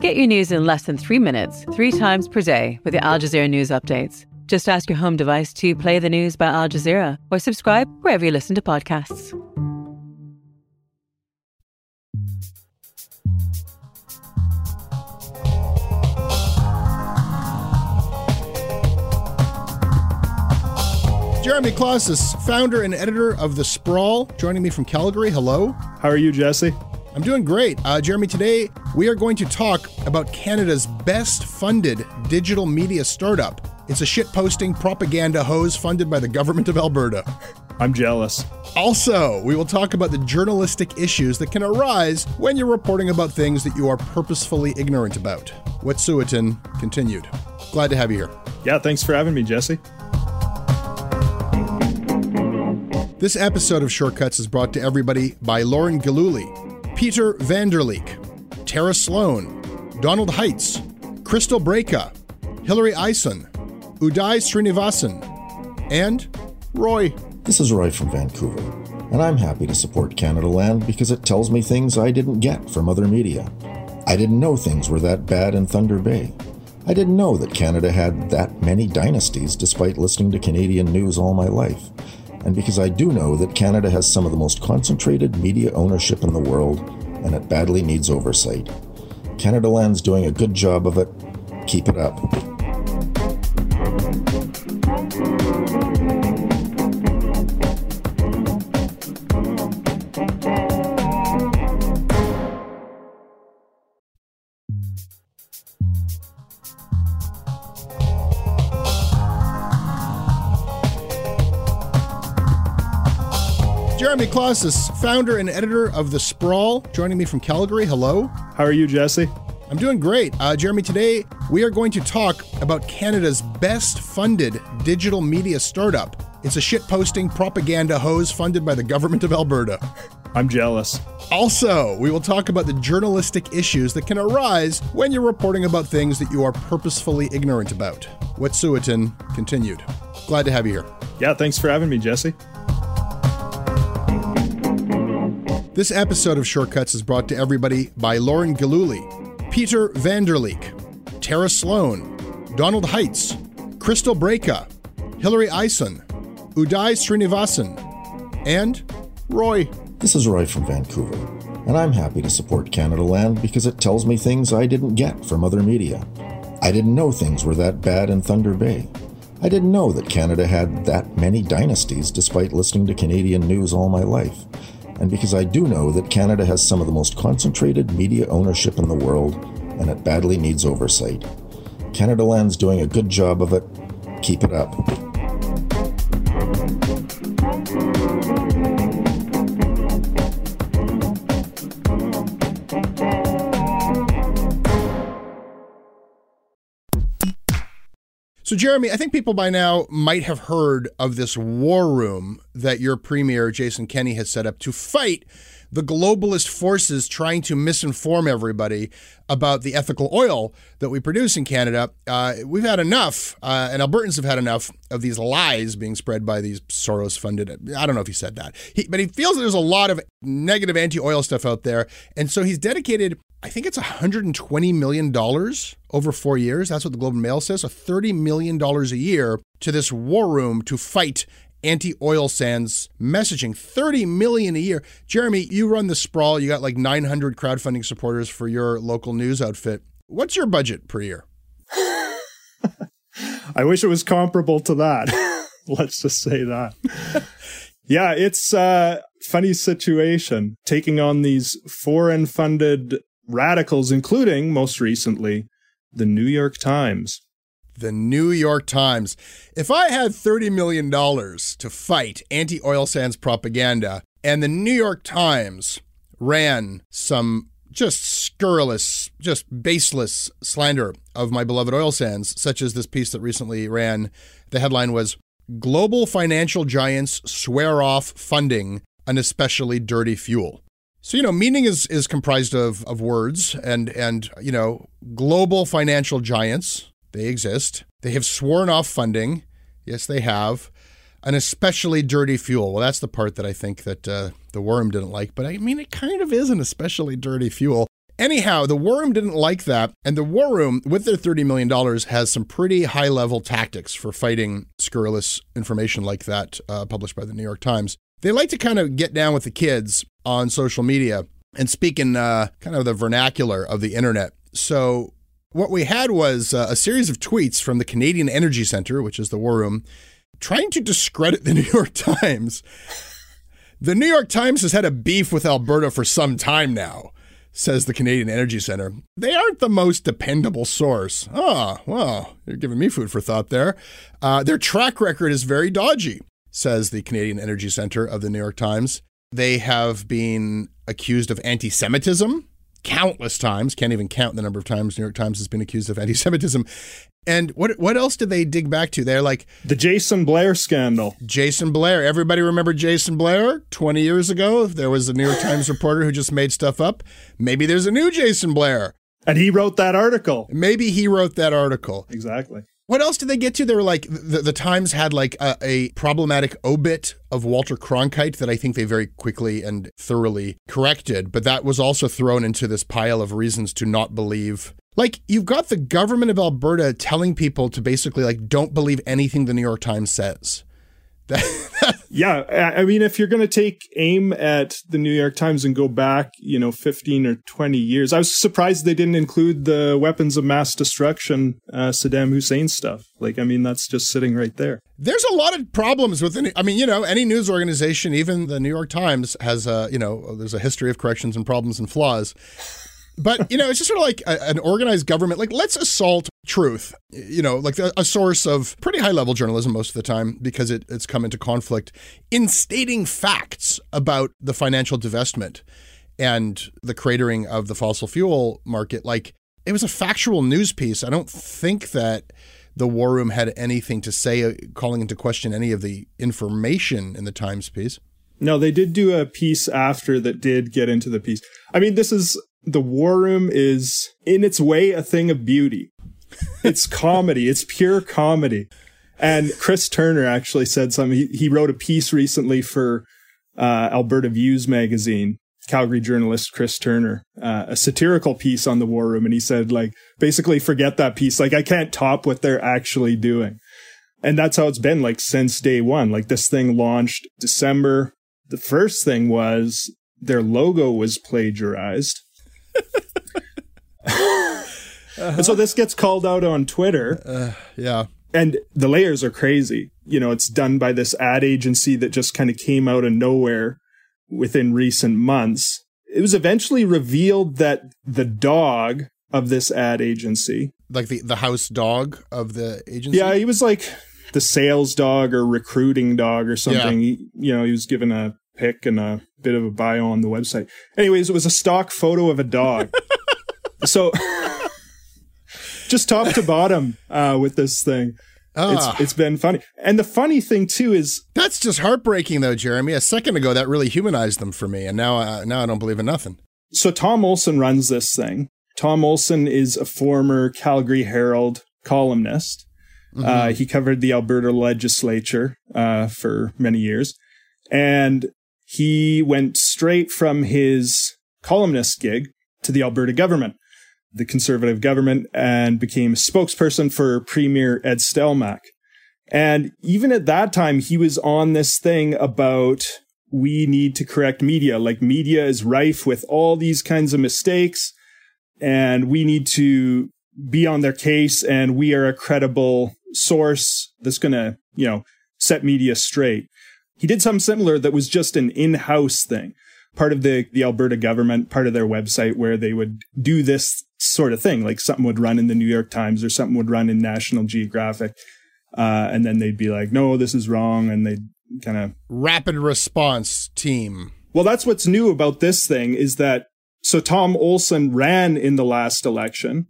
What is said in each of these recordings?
Get your news in less than three minutes, three times per day with the Al Jazeera News Updates. Just ask your home device to play the news by Al Jazeera or subscribe wherever you listen to podcasts. Jeremy Klaszus, founder and editor of The Sprawl, joining me from Calgary. Hello. How are you, Jesse? I'm doing great. Uh, Jeremy, today we are going to talk about Canada's best funded digital media startup. It's a shitposting propaganda hose funded by the government of Alberta. I'm jealous. Also, we will talk about the journalistic issues that can arise when you're reporting about things that you are purposefully ignorant about. Wet'suwet'en continued. Glad to have you here. Yeah, thanks for having me, Jesse. This episode of Shortcuts is brought to everybody by Lauren Gillooly, Peter Vanderleek, Tara Sloan, Donald Heitz, Crystal Breka, Hilary Eisen, Uday Srinivasan, and Roy. This is Roy from Vancouver, and I'm happy to support Canadaland because it tells me things I didn't get from other media. I didn't know things were that bad in Thunder Bay. I didn't know that Canada had that many dynasties despite listening to Canadian news all my life and because I do know that Canada has some of the most concentrated media ownership in the world, and it badly needs oversight. Canadaland's doing a good job of it. Keep it up. Jeremy Klaszus, founder and editor of The Sprawl, joining me from Calgary. Hello. How are you, Jesse? I'm doing great. Uh, Jeremy, today we are going to talk about Canada's best funded digital media startup. It's a shitposting propaganda hose funded by the government of Alberta. I'm jealous. Also, we will talk about the journalistic issues that can arise when you're reporting about things that you are purposefully ignorant about. Wet'suwet'en continued. Glad to have you here. Yeah, thanks for having me, Jesse. This episode of Shortcuts is brought to everybody by Lauren Gillooly, Peter Vanderleek, Tara Sloan, Donald Heitz, Crystal Breka, Hilary Eisen, Uday Srinivasan, and Roy. This is Roy from Vancouver, and I'm happy to support Canadaland because it tells me things I didn't get from other media. I didn't know things were that bad in Thunder Bay. I didn't know that Canada had that many dynasties despite listening to Canadian news all my life and because I do know that Canada has some of the most concentrated media ownership in the world, and it badly needs oversight. Canadaland's doing a good job of it. Keep it up. So, Jeremy, I think people by now might have heard of this war room that your premier, Jason Kenney, has set up to fight the globalist forces trying to misinform everybody about the ethical oil that we produce in Canada. Uh, we've had enough, uh, and Albertans have had enough of these lies being spread by these Soros funded. I don't know if he said that, he, but he feels that there's a lot of negative anti oil stuff out there. And so he's dedicated I think it's $120 million over four years. That's what the Globe and Mail says. So $30 million a year to this war room to fight anti-oil sands messaging 30 million a year jeremy you run the sprawl you got like 900 crowdfunding supporters for your local news outfit what's your budget per year I wish it was comparable to that. Let's just say that. yeah, it's a funny situation taking on these foreign funded radicals, including most recently the New York Times. The New York Times. If I had $30 million to fight anti oil sands propaganda and the New York Times ran some just scurrilous, just baseless slander of my beloved oil sands, such as this piece that recently ran. The headline was Global Financial Giants Swear Off Funding an Especially Dirty Fuel. So, you know, meaning is, is comprised of, of words and, and, you know, global financial giants, they exist. They have sworn off funding. Yes, they have. An especially dirty fuel. Well, that's the part that I think that uh, the worm didn't like, but I mean, it kind of is an especially dirty fuel. Anyhow, the Room didn't like that, and the War Room, with their $30 million, has some pretty high level tactics for fighting scurrilous information like that uh, published by the New York Times. They like to kind of get down with the kids on social media and speak in uh, kind of the vernacular of the internet. So, what we had was uh, a series of tweets from the Canadian Energy Center, which is the War Room, trying to discredit the New York Times. The New York Times has had a beef with Alberta for some time now, says the Canadian Energy Center. They aren't the most dependable source. Oh, well, you're giving me food for thought there. Uh, their track record is very dodgy, says the Canadian Energy Center of the New York Times. They have been accused of anti Semitism countless times. Can't even count the number of times New York Times has been accused of anti-Semitism. And what what else did they dig back to? They're like the Jason Blair scandal. Jason Blair. Everybody remember Jason Blair? Twenty years ago, there was a New York Times reporter who just made stuff up. Maybe there's a new Jason Blair. And he wrote that article. Maybe he wrote that article. Exactly. What else did they get to? They were like the, the Times had like a, a, problematic obit of Walter Cronkite that I think they very quickly and thoroughly corrected, but that was also thrown into this pile of reasons to not believe. Like you've got the government of Alberta telling people to basically like don't believe anything the New York Times says. Yeah, I mean, if you're going to take aim at the New York Times and go back, you know, 15 or 20 years, I was surprised they didn't include the weapons of mass destruction, uh, Saddam Hussein stuff. Like, I mean, that's just sitting right there. There's a lot of problems with any, I mean, you know, any news organization, even the New York Times has a, you know, there's a history of corrections and problems and flaws. But, you know, it's just sort of like a, an organized government. Like, let's assault truth, you know, like a, source of pretty high level journalism most of the time because it, it's come into conflict in stating facts about the financial divestment and the cratering of the fossil fuel market. Like, it was a factual news piece. I don't think that the War Room had anything to say, uh, calling into question any of the information in the Times piece. No, they did do a piece after that did get into the piece. I mean, this is the War Room is in its way a thing of beauty. It's comedy. It's pure comedy. And Chris Turner actually said something. He, he wrote a piece recently for uh, Alberta Views magazine. Calgary journalist Chris Turner, uh, a satirical piece on the War Room, and he said, like, basically, forget that piece. Like, I can't top what they're actually doing. And that's how it's been like since day one. Like this thing launched December. The first thing was their logo was plagiarized. uh-huh. And so this gets called out on Twitter. Uh, yeah. And the layers are crazy. You know, it's done by this ad agency that just kind of came out of nowhere within recent months. It was eventually revealed that the dog of this ad agency, like the, the house dog of the agency. Yeah, he was like the sales dog or recruiting dog or something. Yeah. He, you know, he was given a pic and a bit of a bio on the website. Anyways, it was a stock photo of a dog. so just top to bottom uh, with this thing. It's, ah. it's been funny. And the funny thing too is that's just heartbreaking though, Jeremy. A second ago that really humanized them for me and now uh, now I don't believe in nothing. So Tom Olson runs this thing. Tom Olson is a former Calgary Herald columnist. Mm-hmm. Uh, he covered the Alberta legislature uh, for many years. And he went straight from his columnist gig to the Alberta government, the conservative government, and became spokesperson for Premier Ed Stelmach. And even at that time, he was on this thing about we need to correct media. Like media is rife with all these kinds of mistakes and we need to be on their case and we are a credible source that's going to, you know, set media straight. He did something similar that was just an in-house thing, part of the, the Alberta government, part of their website where they would do this sort of thing. Like something would run in the New York Times or something would run in National Geographic. Uh, and then they'd be like, no, this is wrong. And they'd kind of rapid response team. Well, that's what's new about this thing is that so Tom Olson ran in the last election,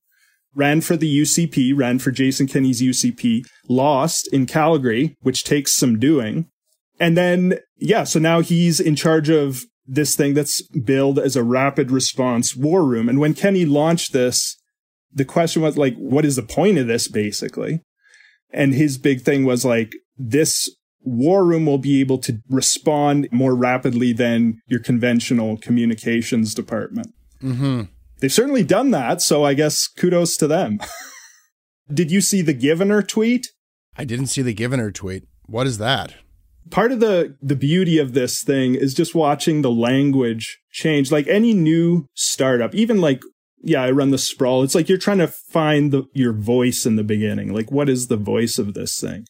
ran for the UCP, ran for Jason Kenney's UCP, lost in Calgary, which takes some doing. And then, yeah, so now he's in charge of this thing that's billed as a rapid response war room. And when Kenney launched this, the question was like, what is the point of this basically? And his big thing was like, this war room will be able to respond more rapidly than your conventional communications department. Mm-hmm. They've certainly done that, so I guess kudos to them. Did you see the Givener tweet? I didn't see the Givener tweet. What is that? Part of the the beauty of this thing is just watching the language change. Like any new startup, even like yeah, I run the sprawl. It's like you're trying to find the, your voice in the beginning. Like what is the voice of this thing?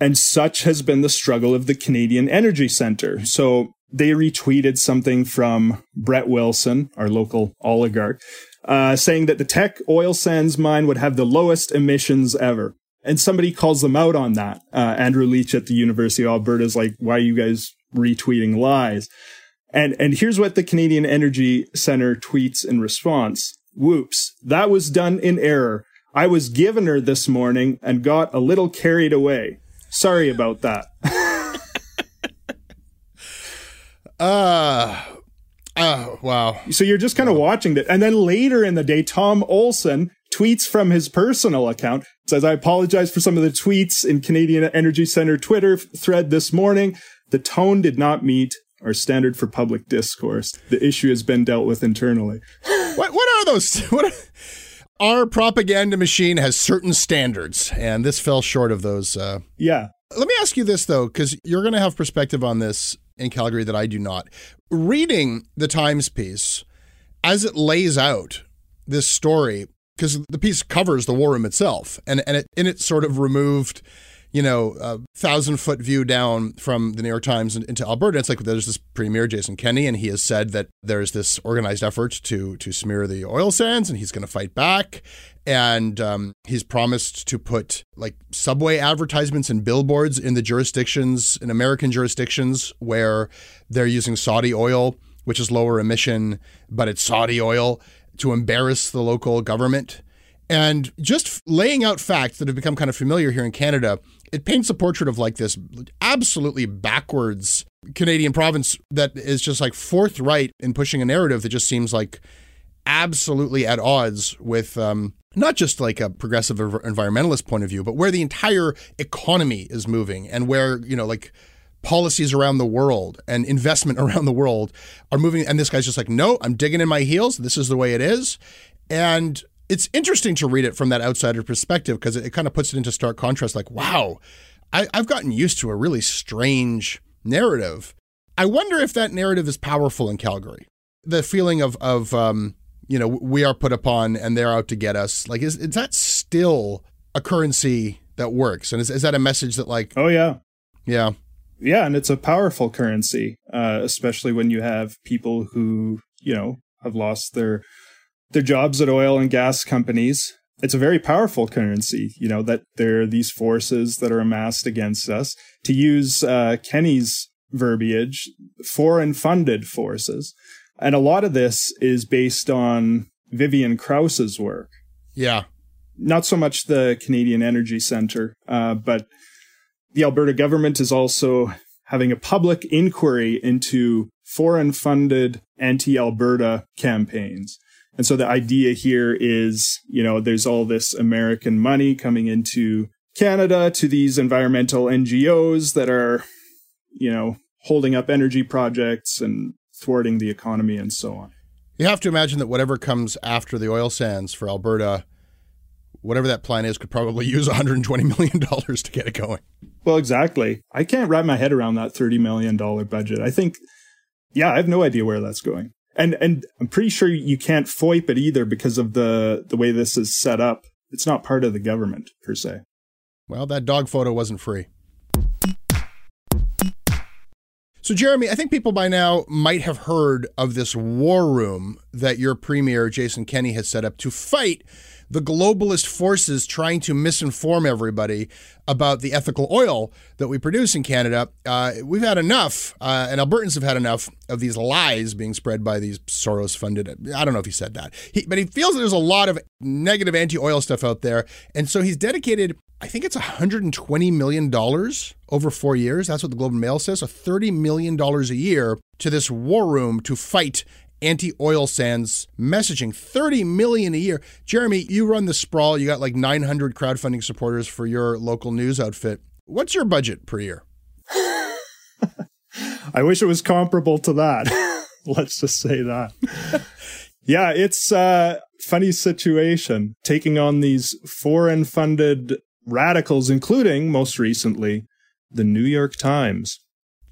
And such has been the struggle of the Canadian Energy Center. So they retweeted something from Brett Wilson, our local oligarch, uh, saying that the Teck oil sands mine would have the lowest emissions ever. And somebody calls them out on that. Uh, Andrew Leach at the University of Alberta is like, why are you guys retweeting lies? And, and here's what the Canadian Energy Center tweets in response. Whoops. That was done in error. I was given her this morning and got a little carried away. Sorry about that. uh Oh, wow. So you're just kind of watching it. And then later in the day, Tom Olson tweets from his personal account, says, I apologize for some of the tweets in Canadian Energy Center Twitter thread this morning. The tone did not meet our standard for public discourse. The issue has been dealt with internally. what, what are those? What are, our propaganda machine has certain standards, and this fell short of those. Uh, yeah. Let me ask you this, though, because you're going to have perspective on this in Calgary that I do not. Reading the Times piece as it lays out this story, because the piece covers the war room itself, and, and it, and it sort of removed you know, a thousand foot view down from the New York Times into Alberta. It's like there's this premier, Jason Kenney, and he has said that there's this organized effort to to smear the oil sands, and he's going to fight back. And um, he's promised to put like subway advertisements and billboards in the jurisdictions, in American jurisdictions, where they're using Saudi oil, which is lower emission, but it's Saudi oil to embarrass the local government. And just laying out facts that have become kind of familiar here in Canada it paints a portrait of like this absolutely backwards Canadian province that is just like forthright in pushing a narrative that just seems like absolutely at odds with um, not just like a progressive environmentalist point of view, but where the entire economy is moving and where, you know, like policies around the world and investment around the world are moving. And this guy's just like, no, I'm digging in my heels. This is the way it is. And it's interesting to read it from that outsider perspective because it, it, kind of puts it into stark contrast. Like, wow, I, I've gotten used to a really strange narrative. I wonder if that narrative is powerful in Calgary. The feeling of of um, you know we are put upon and they're out to get us. Like, is is that still a currency that works? And is is that a message that like? Oh yeah, yeah, yeah, and it's a powerful currency, uh, especially when you have people who you know have lost their their jobs at oil and gas companies. It's a very powerful currency, you know, that there are these forces that are amassed against us. To use uh, Kenney's verbiage, foreign funded forces. And a lot of this is based on Vivian Krause's work. Yeah. Not so much the Canadian Energy Center, uh, but the Alberta government is also having a public inquiry into foreign funded anti Alberta campaigns. And so the idea here is, you know, there's all this American money coming into Canada to these environmental NGOs that are, you know, holding up energy projects and thwarting the economy and so on. You have to imagine that whatever comes after the oil sands for Alberta whatever that plan is could probably use 120 million dollars to get it going. Well, exactly. I can't wrap my head around that 30 million dollar budget. I think yeah, I have no idea where that's going. And and I'm pretty sure you can't FOIP it either because of the the way this is set up. It's not part of the government per se. Well, that dog photo wasn't free. So, Jeremy, I think people by now might have heard of this war room that your premier, Jason Kenney, has set up to fight the globalist forces trying to misinform everybody about the ethical oil that we produce in Canada. Uh, we've had enough, uh, and Albertans have had enough of these lies being spread by these Soros funded. I don't know if he said that, he, but he feels that there's a lot of negative anti oil stuff out there. And so he's dedicated I think it's $120 million over four years. That's what the Globe and Mail says. A $30 million a year to this war room to fight anti-oil sands messaging. 30 million a year. Jeremy you run the sprawl. You got like 900 crowdfunding supporters for your local news outfit. What's your budget per year? I wish it was comparable to that. Let's just say that. Yeah it's a funny situation. Taking on these foreign funded radicals, including most recently the New York Times.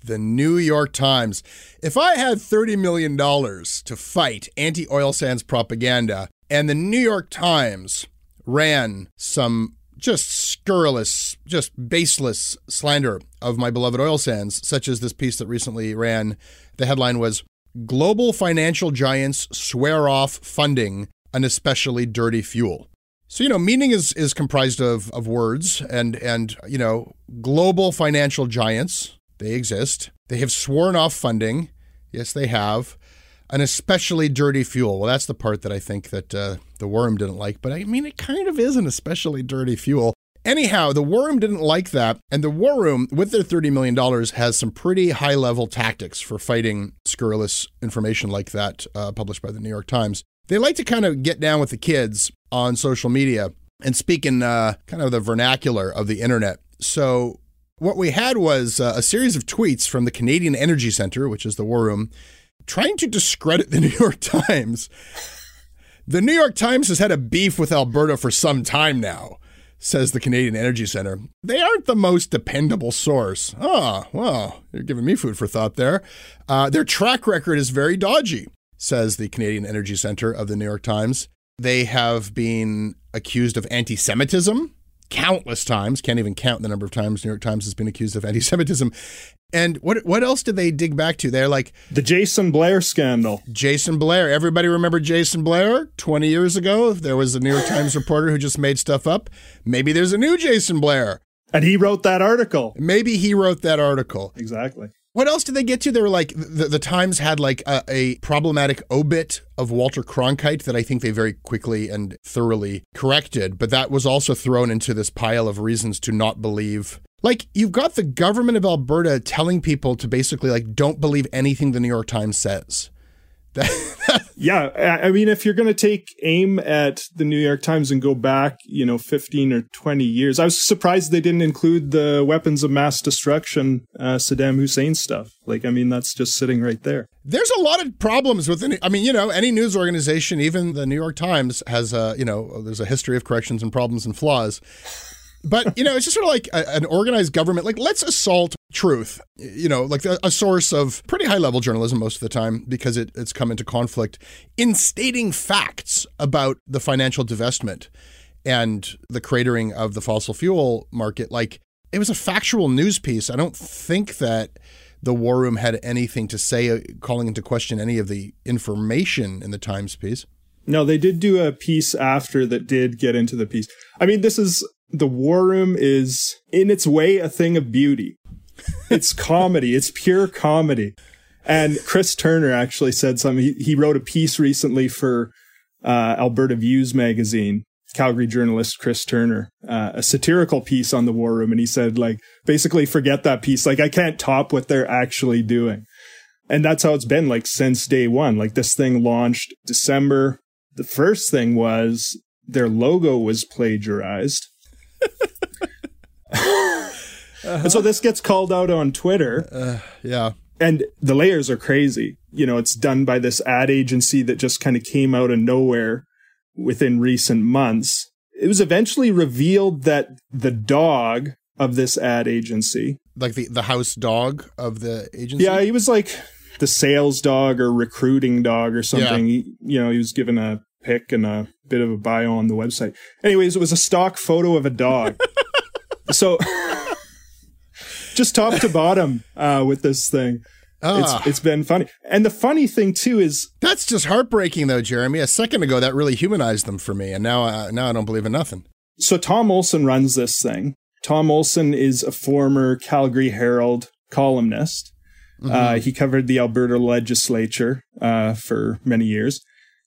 The New York Times. If I had $30 million to fight anti oil sands propaganda and the New York Times ran some just scurrilous, just baseless slander of my beloved oil sands, such as this piece that recently ran, the headline was Global Financial Giants Swear Off Funding an Especially Dirty Fuel. So you know, meaning is is comprised of of words and and you know, global financial giants, they exist. They have sworn off funding. Yes, they have. An especially dirty fuel. Well, that's the part that I think that uh, the worm didn't like. But I mean, it kind of is an especially dirty fuel. Anyhow, the War Room didn't like that. And the War Room, with their $30 million, has some pretty high level tactics for fighting scurrilous information like that uh, published by the New York Times. They like to kind of get down with the kids on social media and speak in uh, kind of the vernacular of the internet. So, what we had was uh, a series of tweets from the Canadian Energy Center, which is the War Room, trying to discredit the New York Times. The New York Times has had a beef with Alberta for some time now, says the Canadian Energy Center. They aren't the most dependable source. Oh, well, you're giving me food for thought there. Uh, their track record is very dodgy, says the Canadian Energy Center of the New York Times. They have been accused of anti Semitism countless times. Can't even count the number of times New York Times has been accused of anti Semitism. And what what else did they dig back to? They're like the Jason Blair scandal. Jason Blair. Everybody remember Jason Blair? 20 years ago, there was a New York Times reporter who just made stuff up. Maybe there's a new Jason Blair. And he wrote that article. Maybe he wrote that article. Exactly. What else did they get to? They were like the, the Times had like a, a, problematic obit of Walter Cronkite that I think they very quickly and thoroughly corrected, but that was also thrown into this pile of reasons to not believe. Like you've got the government of Alberta telling people to basically like don't believe anything the New York Times says. Yeah, I mean, if you're going to take aim at the New York Times and go back, you know, 15 or 20 years, I was surprised they didn't include the weapons of mass destruction, uh, Saddam Hussein stuff. Like, I mean, that's just sitting right there. There's a lot of problems with any, I mean, you know, any news organization, even the New York Times has a, you know, there's a history of corrections and problems and flaws. But, you know, it's just sort of like a, an organized government. Like, let's assault truth, you know, like a, source of pretty high level journalism most of the time because it, it's come into conflict in stating facts about the financial divestment and the cratering of the fossil fuel market. Like, it was a factual news piece. I don't think that the War Room had anything to say, uh, calling into question any of the information in the Times piece. No, they did do a piece after that did get into the piece. I mean, this is the War Room is in its way a thing of beauty. It's comedy. It's pure comedy. And Chris Turner actually said something. He, he wrote a piece recently for uh, Alberta Views magazine. Calgary journalist Chris Turner, uh, a satirical piece on the War Room, and he said, like, basically, forget that piece. Like, I can't top what they're actually doing. And that's how it's been, like, since day one. Like, this thing launched December. The first thing was their logo was plagiarized. uh-huh. And so this gets called out on Twitter. Uh, yeah. And the layers are crazy. You know, it's done by this ad agency that just kind of came out of nowhere within recent months. it was eventually revealed that the dog of this ad agency, like the the house dog of the agency. yeah, he was like the sales dog or recruiting dog or something. He, you know, he was given a pic and a bit of a bio on the website. Anyways, it was a stock photo of a dog. so just top to bottom uh, with this thing. Ah. It's, it's been funny. And the funny thing too is That's just heartbreaking, though, Jeremy. A second ago, that really humanized them for me, and now, uh, now I don't believe in nothing. so Tom Olson runs this thing. Tom Olson is a former Calgary Herald columnist. Uh, he covered the Alberta legislature uh, for many years.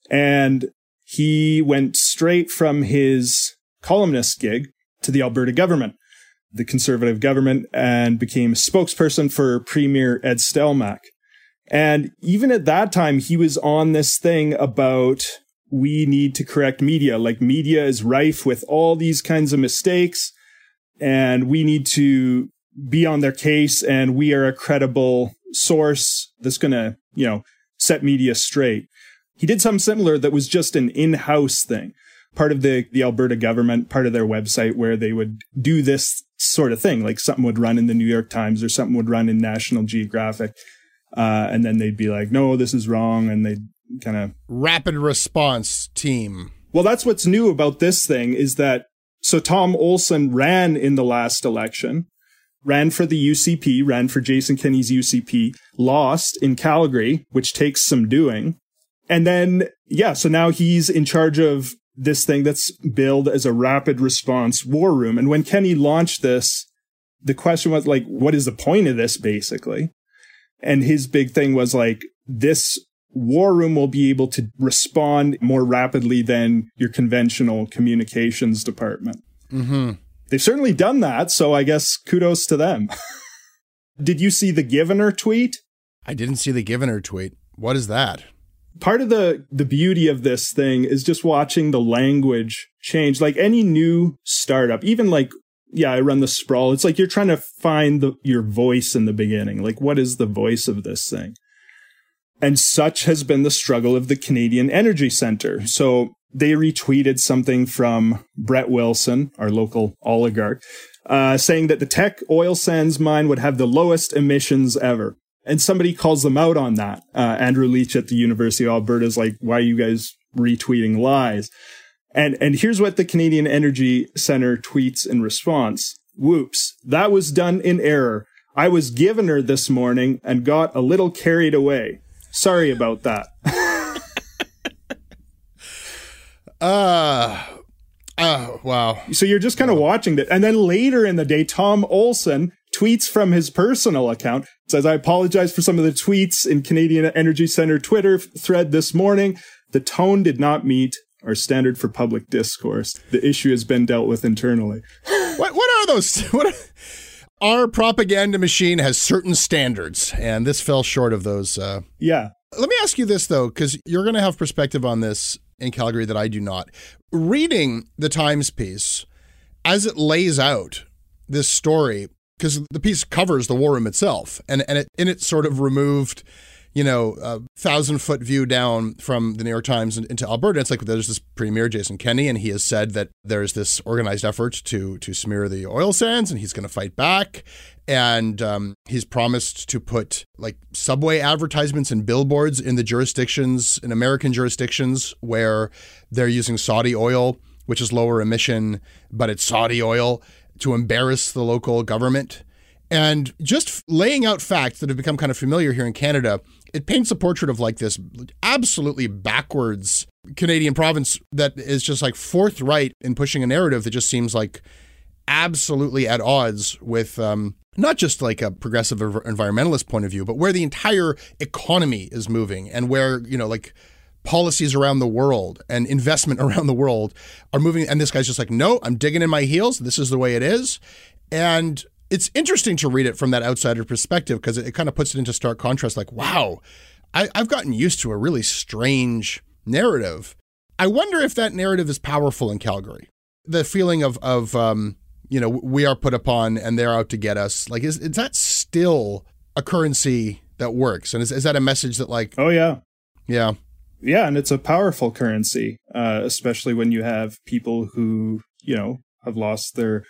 And he went straight from his columnist gig to the Alberta government, the conservative government, and became spokesperson for Premier Ed Stelmach. And even at that time, he was on this thing about we need to correct media. Like media is rife with all these kinds of mistakes and we need to be on their case and we are a credible source that's going to, you know, set media straight. He did something similar that was just an in-house thing, part of the, the Alberta government, part of their website where they would do this sort of thing. Like something would run in the New York Times or something would run in National Geographic. Uh, and then they'd be like, no, this is wrong. And they'd kind of Rapid response team. well, that's what's new about this thing is that so Tom Olson ran in the last election, ran for the UCP, ran for Jason Kenney's UCP, lost in Calgary, which takes some doing. And then, yeah, so now he's in charge of this thing that's billed as a rapid response war room. And when Kenney launched this, the question was like, what is the point of this basically? And his big thing was like, this war room will be able to respond more rapidly than your conventional communications department. Mm-hmm. They've certainly done that, so I guess kudos to them. Did you see the Givener tweet? I didn't see the Givener tweet. What is that? Part of the the beauty of this thing is just watching the language change. Like any new startup, even like yeah, I run the sprawl. It's like you're trying to find the, your voice in the beginning. Like what is the voice of this thing? And such has been the struggle of the Canadian Energy Center. So they retweeted something from Brett Wilson, our local oligarch, uh, saying that the Teck oil sands mine would have the lowest emissions ever. And somebody calls them out on that. Uh, Andrew Leach at the University of Alberta is like, why are you guys retweeting lies? And, and here's what the Canadian Energy Center tweets in response. Whoops. That was done in error. I was given her this morning and got a little carried away. Sorry about that. Uh, uh wow. So you're just kind of watching that. And then later in the day, Tom Olson tweets from his personal account, says, I apologize for some of the tweets in Canadian Energy Center Twitter thread this morning. The tone did not meet our standard for public discourse. The issue has been dealt with internally. What what are those? What are, our propaganda machine has certain standards, and this fell short of those. Uh, Yeah. let me ask you this though, because you're going to have perspective on this in Calgary that I do not. Reading the Times piece as it lays out this story, because the piece covers the war room itself, and and it and it sort of removed, you know, a thousand foot view down from the New York Times into Alberta. It's like there's this premier Jason Kenney, and he has said that there's this organized effort to to smear the oil sands, and he's going to fight back. And um, he's promised to put like subway advertisements and billboards in the jurisdictions, in American jurisdictions, where they're using Saudi oil, which is lower emission, but it's Saudi oil to embarrass the local government. And just laying out facts that have become kind of familiar here in Canada, it paints a portrait of like this absolutely backwards Canadian province that is just like forthright in pushing a narrative that just seems like absolutely at odds with um, not just like a progressive environmentalist point of view, but where the entire economy is moving and where, you know, like policies around the world and investment around the world are moving. And this guy's just like, no, I'm digging in my heels. This is the way it is. And it's interesting to read it from that outsider perspective because it, it kind of puts it into stark contrast like, wow, I, I've gotten used to a really strange narrative. I wonder if that narrative is powerful in Calgary. The feeling of, of um, you know, we are put upon and they're out to get us. Like, is, is that still a currency that works? And is, is that a message that, like, Oh, yeah. yeah, Yeah, and it's a powerful currency, uh, especially when you have people who you know have lost their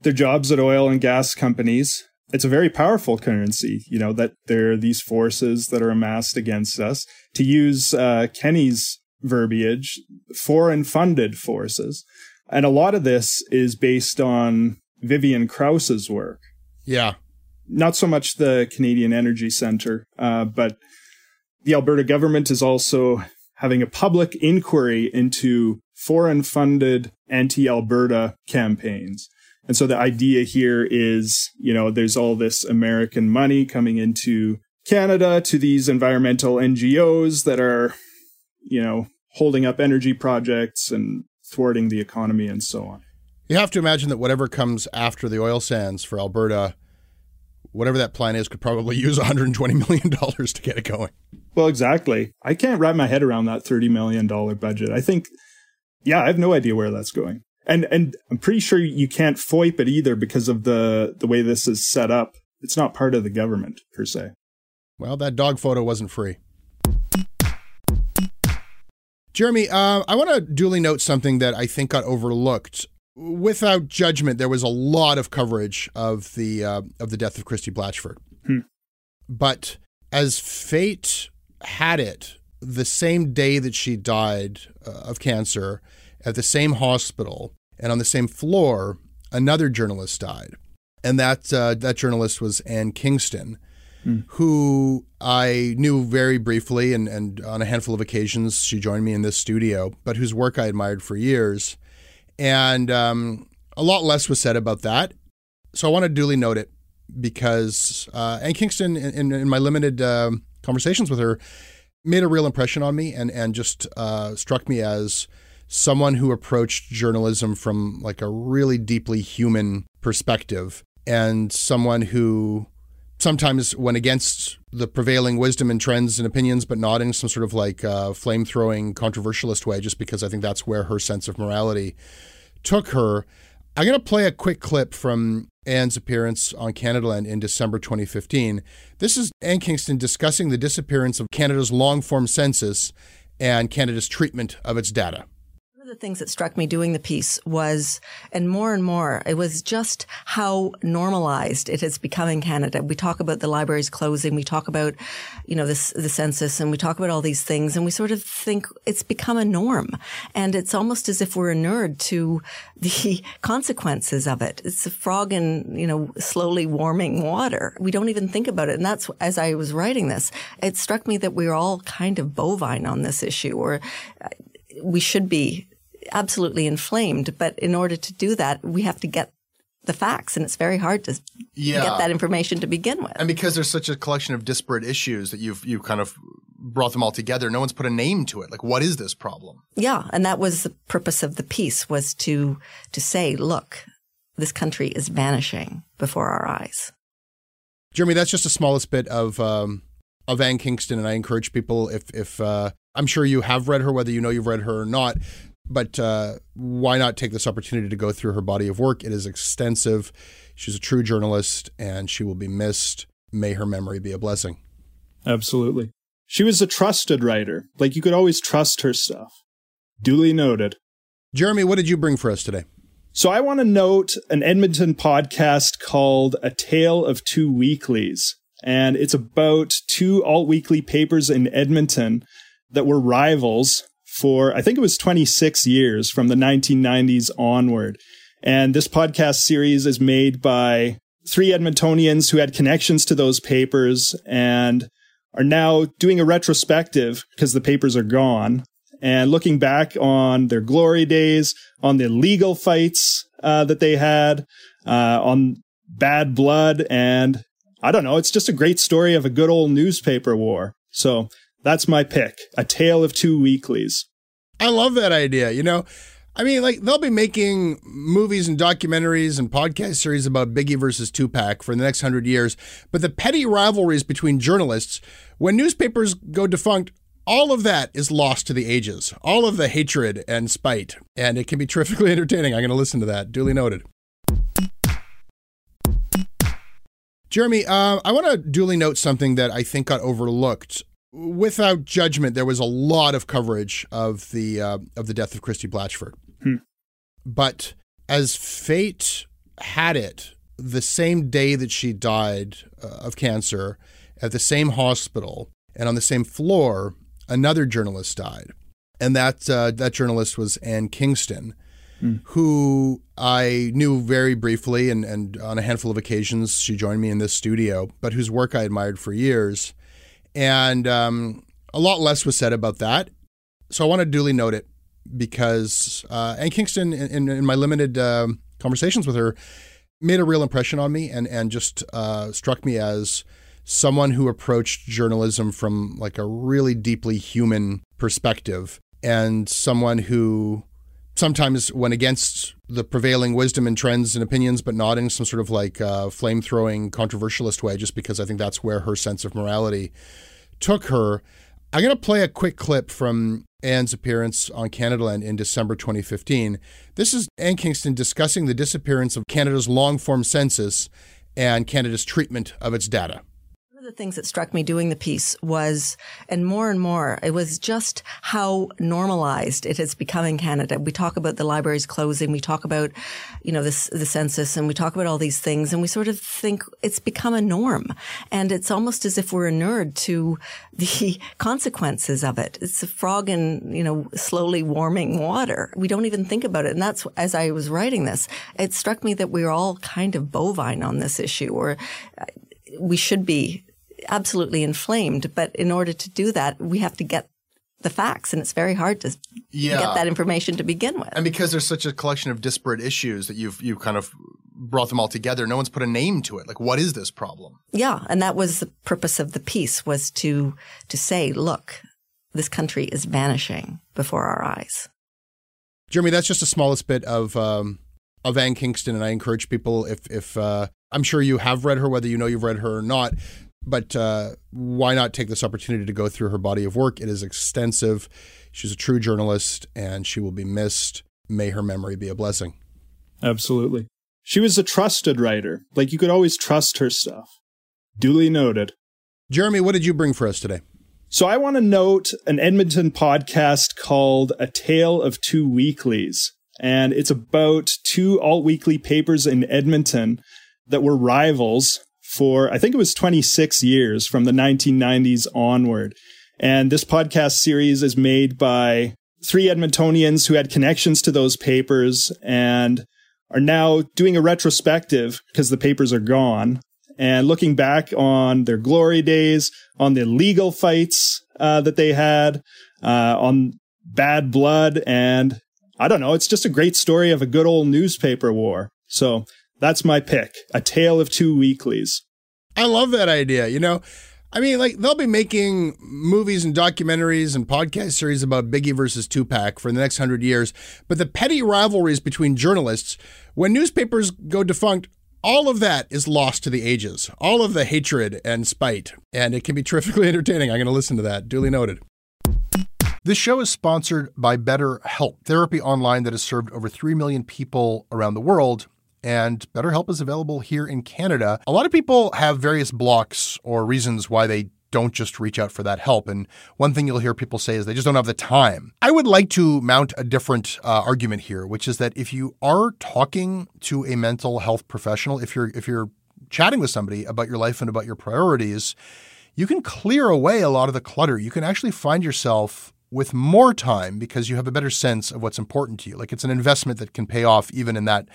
their jobs at oil and gas companies. It's a very powerful currency, you know, that there are these forces that are amassed against us. To use uh, Kenney's verbiage, foreign funded forces. And a lot of this is based on Vivian Krause's work. Yeah. Not so much the Canadian Energy Center, uh, but the Alberta government is also having a public inquiry into foreign funded anti Alberta campaigns. And so the idea here is, you know, there's all this American money coming into Canada to these environmental NGOs that are, you know, holding up energy projects and thwarting the economy and so on. You have to imagine that whatever comes after the oil sands for Alberta, whatever that plan is, could probably use $120 million to get it going. Well, exactly. I can't wrap my head around that $30 million budget. I think, yeah, I have no idea where that's going and and I'm pretty sure you can't FOIP it either because of the the way this is set up. It's not part of the government per se. Well, that dog photo wasn't free. Jeremy, uh, I want to duly note something that I think got overlooked. Without judgment, there was a lot of coverage of the uh, of the death of Christie Blatchford, hmm. but as fate had it, the same day that she died uh, of cancer, at the same hospital, and on the same floor, another journalist died. And that, uh, that journalist was Anne Kingston, mm. who I knew very briefly, and, and on a handful of occasions she joined me in this studio, but whose work I admired for years. And um, a lot less was said about that. So I want to duly note it because uh, Anne Kingston, in, in my limited uh, conversations with her, made a real impression on me and, and just uh, struck me as someone who approached journalism from like a really deeply human perspective and someone who sometimes went against the prevailing wisdom and trends and opinions, but not in some sort of like uh, flame throwing controversialist way, just because I think that's where her sense of morality took her. I'm going to play a quick clip from Anne's appearance on Canadaland in December 2015. This is Anne Kingston discussing the disappearance of Canada's long form census and Canada's treatment of its data the things that struck me doing the piece was, and more and more, it was just how normalized it has become in Canada. We talk about the libraries closing, we talk about, you know, this, the census, and we talk about all these things, and we sort of think it's become a norm. And it's almost as if we're inured to the consequences of it. It's a frog in, you know, slowly warming water. We don't even think about it. And that's, as I was writing this, it struck me that we're all kind of bovine on this issue, or uh, we should be absolutely inflamed. But in order to do that, we have to get the facts, and it's very hard to yeah. get that information to begin with. And because there's such a collection of disparate issues that you've you kind of brought them all together, no one's put a name to it. Like, what is this problem? Yeah, and that was the purpose of the piece was to to say, look, this country is vanishing before our eyes. Jeremy, that's just the smallest bit of um, of Anne Kingston, and I encourage people if if uh, I'm sure you have read her, whether you know you've read her or not, but uh, why not take this opportunity to go through her body of work? It is extensive. She's a true journalist and she will be missed. May her memory be a blessing. Absolutely. She was a trusted writer. Like you could always trust her stuff. Duly noted. Jeremy, what did you bring for us today? So I want to note an Edmonton podcast called A Tale of Two Weeklies. And it's about two alt weekly papers in Edmonton that were rivals for, I think it was 26 years from the 1990s onward. And this podcast series is made by three Edmontonians who had connections to those papers and are now doing a retrospective because the papers are gone and looking back on their glory days, on the legal fights uh, that they had, uh, on bad blood. And I don't know, it's just a great story of a good old newspaper war. So that's my pick. A Tale of Two Weeklies. I love that idea. You know, I mean, like they'll be making movies and documentaries and podcast series about Biggie versus Tupac for the next hundred years. But the petty rivalries between journalists, when newspapers go defunct, all of that is lost to the ages. All of the hatred and spite. And it can be terrifically entertaining. I'm going to listen to that. Duly noted. Jeremy, uh, I want to duly note something that I think got overlooked without judgment, there was a lot of coverage of the uh, of the death of Christie Blatchford. Hmm. But as fate had it, the same day that she died uh, of cancer, at the same hospital and on the same floor, another journalist died, and that uh, that journalist was Anne Kingston, who I knew very briefly, and and on a handful of occasions she joined me in this studio, but whose work I admired for years, and um, a lot less was said about that. So I want to duly note it because uh, Anne Kingston, in, in, my limited um conversations with her, made a real impression on me and and just uh, struck me as someone who approached journalism from like a really deeply human perspective and someone who sometimes went against the prevailing wisdom and trends and opinions, but not in some sort of like uh, flame throwing controversialist way, just because I think that's where her sense of morality took her. I'm going to play a quick clip from Anne's appearance on Canadaland in December 2015. This is Anne Kingston discussing the disappearance of Canada's long form census and Canada's treatment of its data. The things that struck me doing the piece was, and more and more, it was just how normalized it has become in Canada. We talk about the libraries closing, we talk about, you know, this, the census, and we talk about all these things, and we sort of think it's become a norm. And it's almost as if we're inured to the consequences of it. It's a frog in, you know, slowly warming water. We don't even think about it. And that's, as I was writing this, it struck me that we're all kind of bovine on this issue, or uh, we should be absolutely inflamed. But in order to do that, we have to get the facts, and it's very hard to Yeah. get that information to begin with. And because there's such a collection of disparate issues that you've you've kind of brought them all together, no one's put a name to it. Like, what is this problem? yeah, and that was the purpose of the piece was to to say, look, this country is vanishing before our eyes. Jeremy, that's just the smallest bit of um, of Anne Kingston, and I encourage people if if uh, I'm sure you have read her, whether you know you've read her or not, but uh, why not take this opportunity to go through her body of work? It is extensive. She's a true journalist, and she will be missed. May her memory be a blessing. Absolutely. She was a trusted writer. Like you could always trust her stuff. Duly noted. Jeremy, what did you bring for us today? So I want to note an Edmonton podcast called A Tale of Two Weeklies. And it's about two alt weekly papers in Edmonton that were rivals for, I think it was 26 years from the 1990s onward. And this podcast series is made by three Edmontonians who had connections to those papers and are now doing a retrospective because the papers are gone and looking back on their glory days, on the legal fights uh, that they had, uh, on bad blood, and I don't know. It's just a great story of a good old newspaper war. So that's my pick: a tale of two weeklies. I love that idea. You know, I mean, like they'll be making movies and documentaries and podcast series about Biggie versus Tupac for the next hundred years, but the petty rivalries between journalists, when newspapers go defunct, all of that is lost to the ages. All of the hatred and spite, and it can be terrifically entertaining. I'm going to listen to that. Duly noted. This show is sponsored by BetterHelp, therapy online that has served over 3 million people around the world. And BetterHelp is available here in Canada. A lot of people have various blocks or reasons why they don't just reach out for that help. And one thing you'll hear people say is they just don't have the time. I would like to mount a different uh, argument here, which is that if you are talking to a mental health professional, if you're if you're chatting with somebody about your life and about your priorities, you can clear away a lot of the clutter. You can actually find yourself with more time because you have a better sense of what's important to you. Like it's an investment that can pay off even in that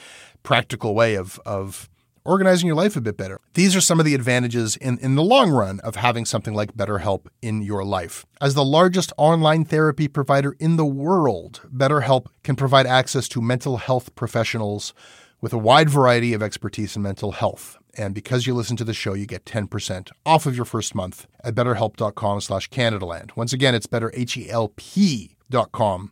practical way of of organizing your life a bit better. These are some of the advantages in, in the long run of having something like BetterHelp in your life. As the largest online therapy provider in the world, BetterHelp can provide access to mental health professionals with a wide variety of expertise in mental health. And because you listen to the show, you get 10% off of your first month at betterhelp.com slash Canadaland. Once again, it's betterhelp.com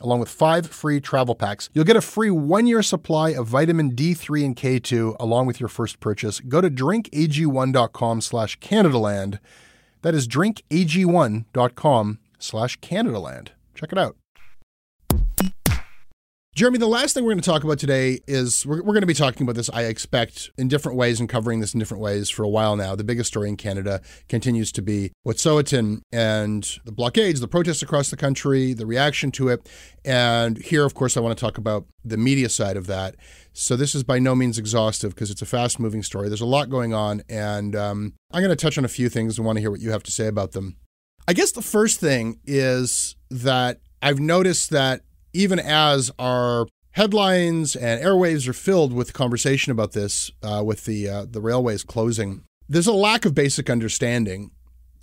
along with five free travel packs. You'll get a free one year supply of vitamin D3 and K2 along with your first purchase. Go to drinkag1.com slash Canadaland that is drinkag1.com slash Canadaland. Check it out. Jeremy, the last thing we're going to talk about today is we're, we're going to be talking about this, I expect, in different ways and covering this in different ways for a while now. The biggest story in Canada continues to be Wet'suwet'en and the blockades, the protests across the country, the reaction to it. And here, of course, I want to talk about the media side of that. So this is by no means exhaustive because it's a fast moving story. There's a lot going on. And um, I'm going to touch on a few things and want to hear what you have to say about them. I guess the first thing is that I've noticed that even as our headlines and airwaves are filled with conversation about this, uh, with the uh, the railways closing, there's a lack of basic understanding,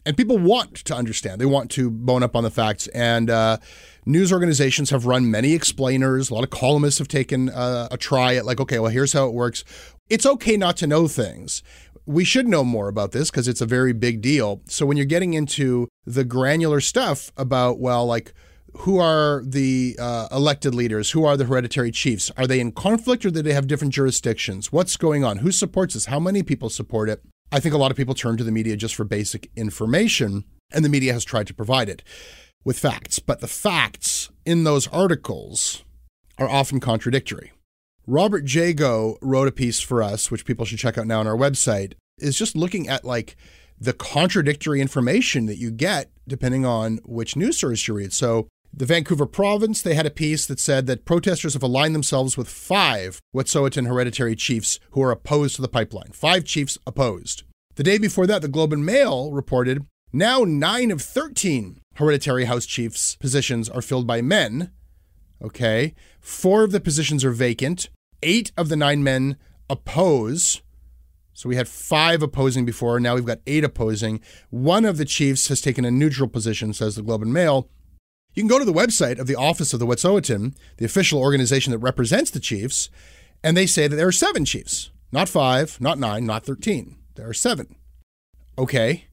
and people want to understand. They want to bone up on the facts, and uh, news organizations have run many explainers. A lot of columnists have taken uh, a try at like, okay, well, here's how it works. It's okay not to know things. We should know more about this because it's a very big deal. So when you're getting into the granular stuff about, well, like who are the uh, elected leaders? Who are the hereditary chiefs? Are they in conflict or do they have different jurisdictions? What's going on? Who supports this? How many people support it? I think a lot of people turn to the media just for basic information, and the media has tried to provide it with facts. But the facts in those articles are often contradictory. Robert Jago wrote a piece for us, which people should check out now on our website, is just looking at like the contradictory information that you get depending on which news source you read. So the Vancouver province, they had a piece that said that protesters have aligned themselves with five Wet'suwet'en hereditary chiefs who are opposed to the pipeline. Five chiefs opposed. The day before that, the Globe and Mail reported now nine of 13 hereditary house chiefs positions are filled by men. Okay. Four of the positions are vacant. Eight of the nine men oppose. So we had five opposing before. Now we've got eight opposing. One of the chiefs has taken a neutral position, says the Globe and Mail. You can go to the website of the Office of the Wet'suwet'en, the official organization that represents the chiefs, and they say that there are seven chiefs, not five, not nine, not 13. There are seven. Okay.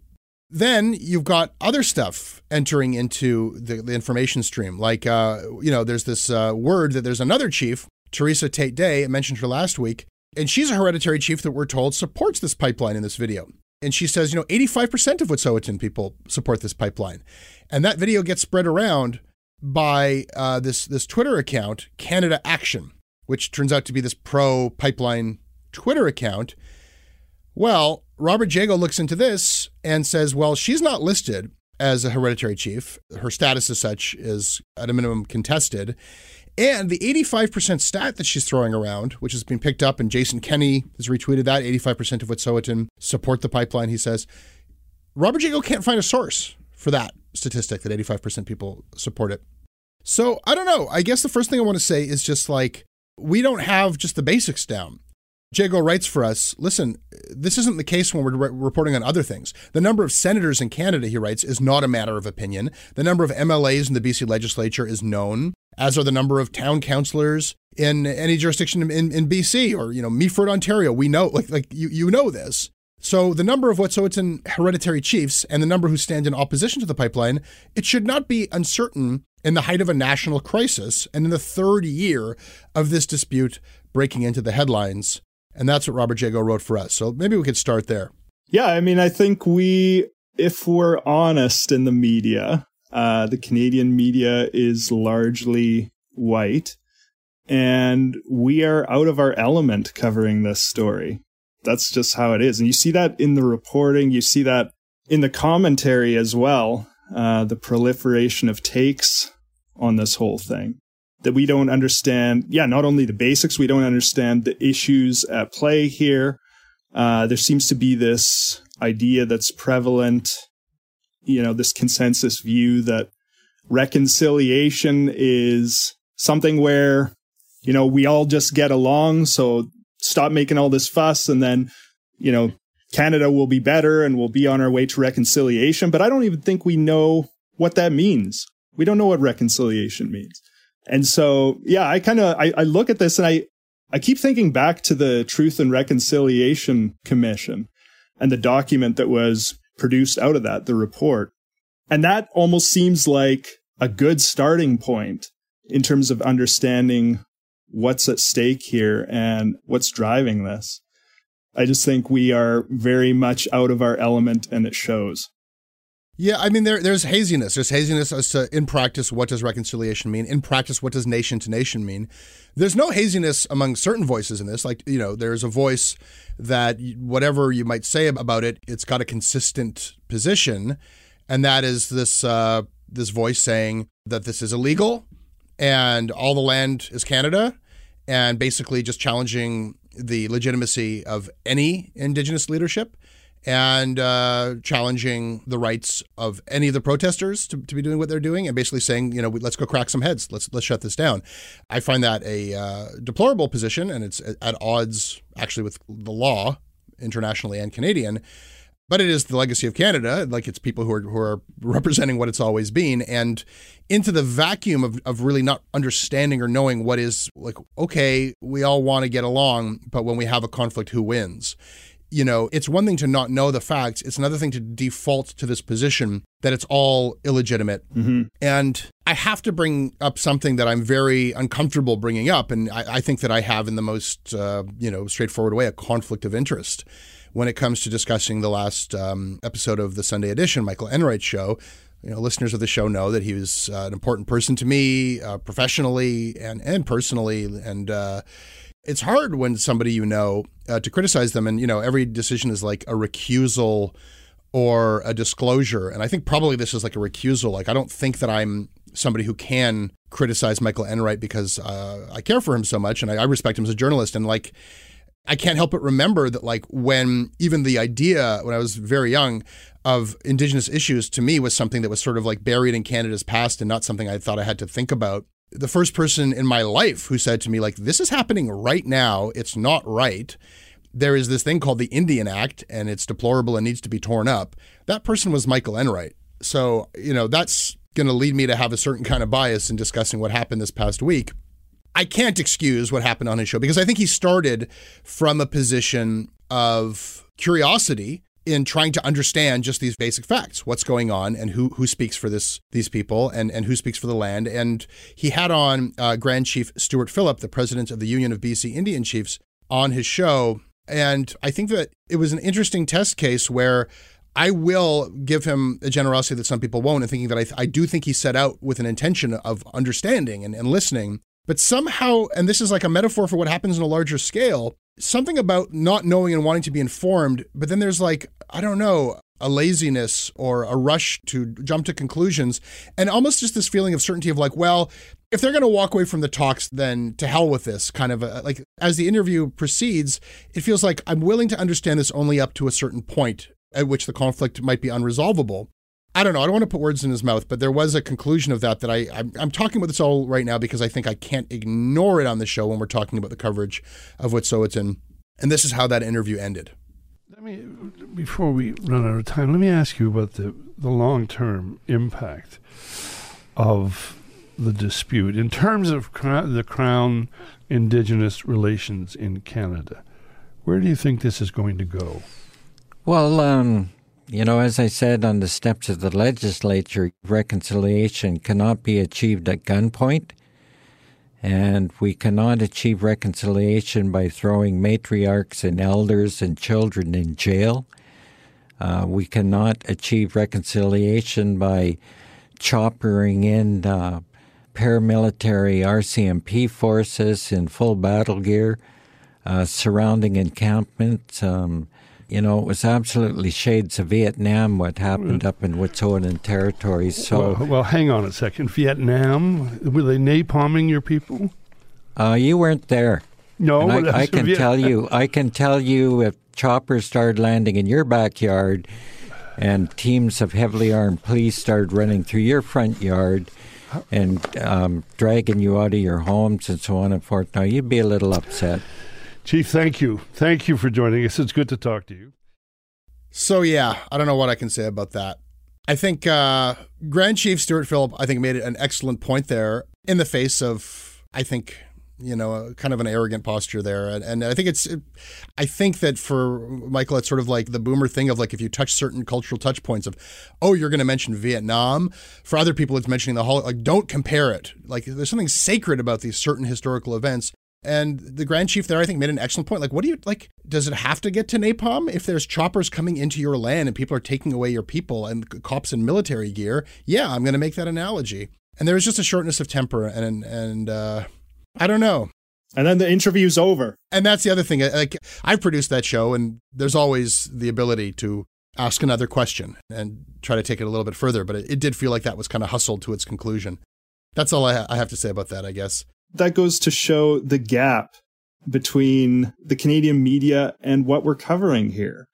Then you've got other stuff entering into the, the information stream. Like, uh, you know, there's this uh, word that there's another chief, Theresa Tait-Day, I mentioned her last week, and she's a hereditary chief that we're told supports this pipeline in this video. And she says, you know, 85% of Wet'suwet'en people support this pipeline. And that video gets spread around by uh, this this Twitter account, Canada Action, which turns out to be this pro pipeline Twitter account. Well, Robert Jago looks into this and says, well, she's not listed as a hereditary chief. Her status as such is at a minimum contested. And the 85% stat that she's throwing around, which has been picked up, and Jason Kenney has retweeted that 85% of Wet'suwet'en support the pipeline, he says. Robert Jago can't find a source for that statistic that 85% people support it. So I don't know. I guess the first thing I want to say is just like, we don't have just the basics down. Jago writes for us listen, this isn't the case when we're re- reporting on other things. The number of senators in Canada, he writes, is not a matter of opinion. The number of MLAs in the BC legislature is known, as are the number of town councillors in any jurisdiction in, in BC or, you know, Meaford, Ontario. We know, like, like you, you know this. So the number of Wet'suwet'en hereditary chiefs and the number who stand in opposition to the pipeline, it should not be uncertain in the height of a national crisis and in the third year of this dispute breaking into the headlines. And that's what Robert Jago wrote for us. So maybe we could start there. Yeah, I mean, I think we, if we're honest in the media, uh, the Canadian media is largely white, and we are out of our element covering this story that's just how it is. And you see that in the reporting, you see that in the commentary as well, uh, the proliferation of takes on this whole thing. That we don't understand, yeah, not only the basics, we don't understand the issues at play here. Uh, there seems to be this idea that's prevalent, you know, this consensus view that reconciliation is something where you know, we all just get along. So stop making all this fuss. And then, you know, Canada will be better and we'll be on our way to reconciliation. But I don't even think we know what that means. We don't know what reconciliation means. And so, yeah, I kind of, I, I look at this and I, I keep thinking back to the Truth and Reconciliation Commission and the document that was produced out of that, the report. And that almost seems like a good starting point in terms of understanding what's at stake here and what's driving this. I just think we are very much out of our element and it shows. Yeah, I mean there there's haziness. There's haziness as to in practice what does reconciliation mean? In practice, what does nation to nation mean? There's no haziness among certain voices in this. Like, you know, there's a voice that whatever you might say about it, it's got a consistent position. And that is this uh, this voice saying that this is illegal and all the land is Canada and basically just challenging the legitimacy of any indigenous leadership and uh, challenging the rights of any of the protesters to, to, be doing what they're doing, and basically saying, you know, let's go crack some heads, let's let's shut this down. I find that a uh, deplorable position, and it's at odds actually with the law internationally and Canadian. But it is the legacy of Canada, like it's people who are who are representing what it's always been, and into the vacuum of, of really not understanding or knowing what is like, okay, we all want to get along, but when we have a conflict, who wins? You know, it's one thing to not know the facts. It's another thing to default to this position that it's all illegitimate. Mm-hmm. And I have to bring up something that I'm very uncomfortable bringing up. And I, I think that I have, in the most, uh, you know, straightforward way, a conflict of interest when it comes to discussing the last um, episode of the Sunday edition, Michael Enright's show. You know, listeners of the show know that he was uh, an important person to me, uh, professionally and and personally, and uh, it's hard when somebody you know uh, to criticize them, and you know every decision is like a recusal or a disclosure, and I think probably this is like a recusal. Like I don't think that I'm somebody who can criticize Michael Enright because uh, I care for him so much and I, I respect him as a journalist, and like I can't help but remember that like when even the idea when I was very young of indigenous issues to me was something that was sort of like buried in Canada's past and not something I thought I had to think about the first person in my life who said to me, like, this is happening right now. It's not right. There is this thing called the Indian Act, and it's deplorable and needs to be torn up. That person was Michael Enright. So, you know, that's going to lead me to have a certain kind of bias in discussing what happened this past week. I can't excuse what happened on his show because I think he started from a position of curiosity in trying to understand just these basic facts what's going on and who who speaks for this these people and and who speaks for the land and he had on uh, grand chief Stewart Phillip the president of the union of bc indian chiefs on his show and i think that it was an interesting test case where I will give him a generosity that some people won't, and thinking that I, I do think he set out with an intention of understanding and, and listening. But somehow, and this is like a metaphor for what happens on a larger scale, something about not knowing and wanting to be informed, but then there's like, I don't know, a laziness or a rush to jump to conclusions, and almost just this feeling of certainty of like, well, if they're going to walk away from the talks, then to hell with this kind of a, like as the interview proceeds, it feels like I'm willing to understand this only up to a certain point at which the conflict might be unresolvable. I don't know. I don't want to put words in his mouth, but there was a conclusion of that that I I'm, I'm, talking about this all right now because I think I can't ignore it on the show when we're talking about the coverage of Wet'suwet'en. And this is how that interview ended. Let me before we run out of time, let me ask you about the the long term impact of the dispute in terms of the Crown Indigenous relations in Canada. Where do you think this is going to go? Well, um, you know, as I said on the steps of the legislature, reconciliation cannot be achieved at gunpoint. And we cannot achieve reconciliation by throwing matriarchs and elders and children in jail. Uh, we cannot achieve reconciliation by choppering in uh, paramilitary RCMP forces in full battle gear, uh, surrounding encampments. Um, you know, it was absolutely shades of Vietnam what happened up in Wet'suwet'en territories. So, well, well, hang on a second. Vietnam, were they napalming your people? Uh, you weren't there. No, I, I, can tell you. I can tell you if choppers started landing in your backyard, and teams of heavily armed police started running through your front yard. and um, dragging you out of your homes and so on and forth. Now, you'd be a little upset. Chief, thank you. Thank you for joining us. It's good to talk to you. So, yeah, I don't know what I can say about that. I think uh, Grand Chief Stewart Phillip, I think, made an excellent point there in the face of, I think, you know, kind of an arrogant posture there. And, and I think it's, it, I think that for Michael, it's sort of like the boomer thing of like if you touch certain cultural touch points of, oh, you're going to mention Vietnam. For other people, it's mentioning the whole, like, don't compare it. Like there's something sacred about these certain historical events. And the Grand Chief there, I think, made an excellent point. Like, what do you like? Does it have to get to napalm if there's choppers coming into your land and people are taking away your people and cops in military gear? Yeah, I'm going to make that analogy. And there was just a shortness of temper and and uh, I don't know. And then the interview's over. And that's the other thing. Like I've produced that show, and there's always the ability to ask another question and try to take it a little bit further. But it, it did feel like that was kind of hustled to its conclusion. That's all I, ha- I have to say about that, I guess. That goes to show the gap between the Canadian media and what we're covering here.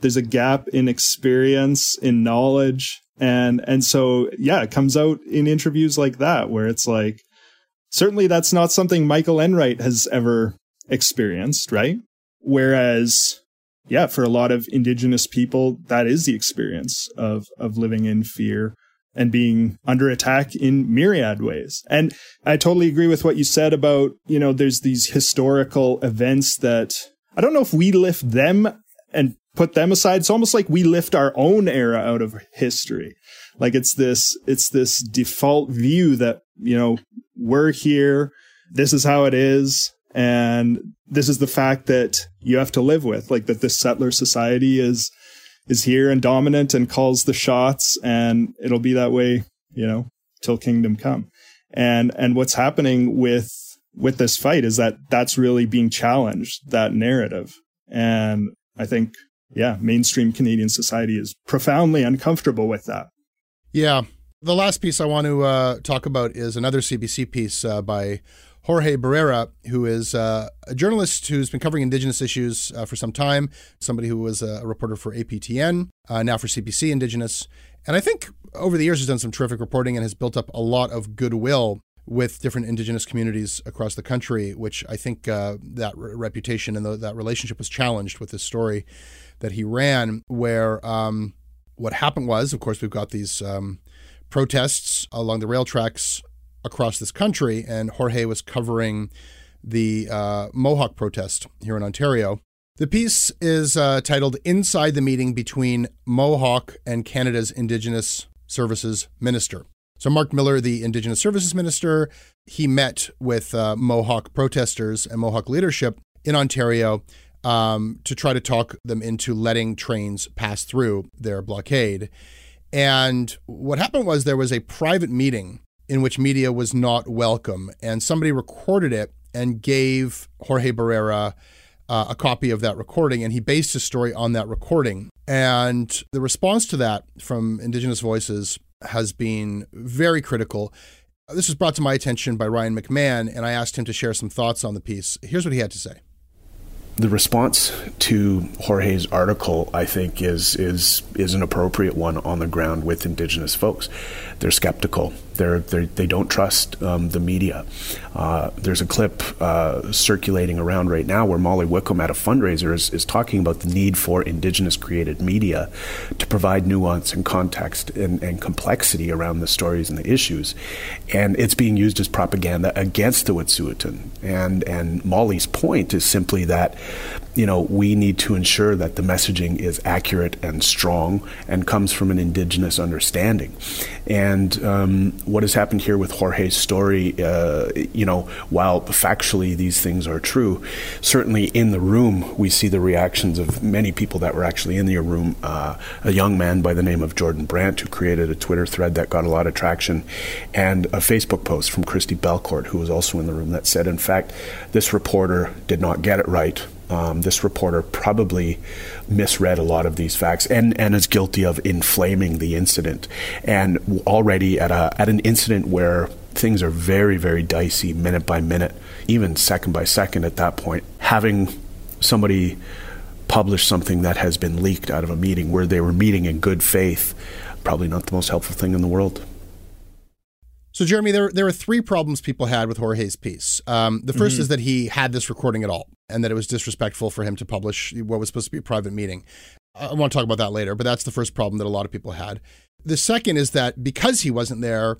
There's a gap in experience, in knowledge, and and so yeah, it comes out in interviews like that where it's like certainly that's not something Michael Enright has ever experienced, right? Whereas, yeah, for a lot of indigenous people, that is the experience of, of living in fear and being under attack in myriad ways. And I totally agree with what you said about, you know, there's these historical events that I don't know if we lift them and put them aside. It's almost like we lift our own era out of history. Like it's this, it's this default view that, you know, we're here. This is how it is. And this is the fact that you have to live with, like that this settler society is, is here and dominant and calls the shots and it'll be that way, you know, till kingdom come. And, and what's happening with, with this fight is that that's really being challenged, that narrative. And I think, yeah, mainstream Canadian society is profoundly uncomfortable with that. Yeah. The last piece I want to uh, talk about is another CBC piece uh, by Jorge Barrera, who is uh, a journalist who's been covering Indigenous issues uh, for some time, somebody who was a reporter for APTN, uh, now for CBC Indigenous. And I think over the years has done some terrific reporting and has built up a lot of goodwill with different Indigenous communities across the country, which I think uh, that re- reputation and the, that relationship was challenged with this story that he ran, where um, what happened was, of course, we've got these. Um, protests along the rail tracks across this country, and Jorge was covering the uh, Mohawk protest here in Ontario. The piece is uh, titled Inside the Meeting Between Mohawk and Canada's Indigenous Services Minister. So, Mark Miller, the Indigenous Services Minister, he met with uh, Mohawk protesters and Mohawk leadership in Ontario um, to try to talk them into letting trains pass through their blockade. And what happened was there was a private meeting in which media was not welcome, and somebody recorded it and gave Jorge Barrera uh, a copy of that recording, and he based his story on that recording. And the response to that from Indigenous Voices has been very critical. This was brought to my attention by Ryan McMahon, and I asked him to share some thoughts on the piece. Here's what he had to say the response to Jorge's article, I think, is is is an appropriate one on the ground with Indigenous folks. They're skeptical. They're, they're they don't trust um, the media. Uh, there's a clip uh, circulating around right now where Molly Wickham at a fundraiser is, is talking about the need for Indigenous created media to provide nuance and context and, and complexity around the stories and the issues, and it's being used as propaganda against the Wet'suwet'en. And and Molly's point is simply that you know, we need to ensure that the messaging is accurate and strong and comes from an indigenous understanding. And um, what has happened here with Jorge's story, uh, you know, while factually these things are true, certainly in the room we see the reactions of many people that were actually in the room. Uh, a young man by the name of Jordan Brandt who created a Twitter thread that got a lot of traction, and a Facebook post from Christi Belcourt who was also in the room that said, in fact, this reporter did not get it right um, this reporter probably misread a lot of these facts and, and is guilty of inflaming the incident. And already at, a, at an incident where things are very, very dicey minute by minute, even second by second at that point, having somebody publish something that has been leaked out of a meeting where they were meeting in good faith, probably not the most helpful thing in the world. So, Jeremy, there there are three problems people had with Jorge's piece. Um, the 1st Mm-hmm. is that he had this recording at all, and that it was disrespectful for him to publish what was supposed to be a private meeting. I want to talk about that later, but that's the first problem that a lot of people had. The second is that because he wasn't there,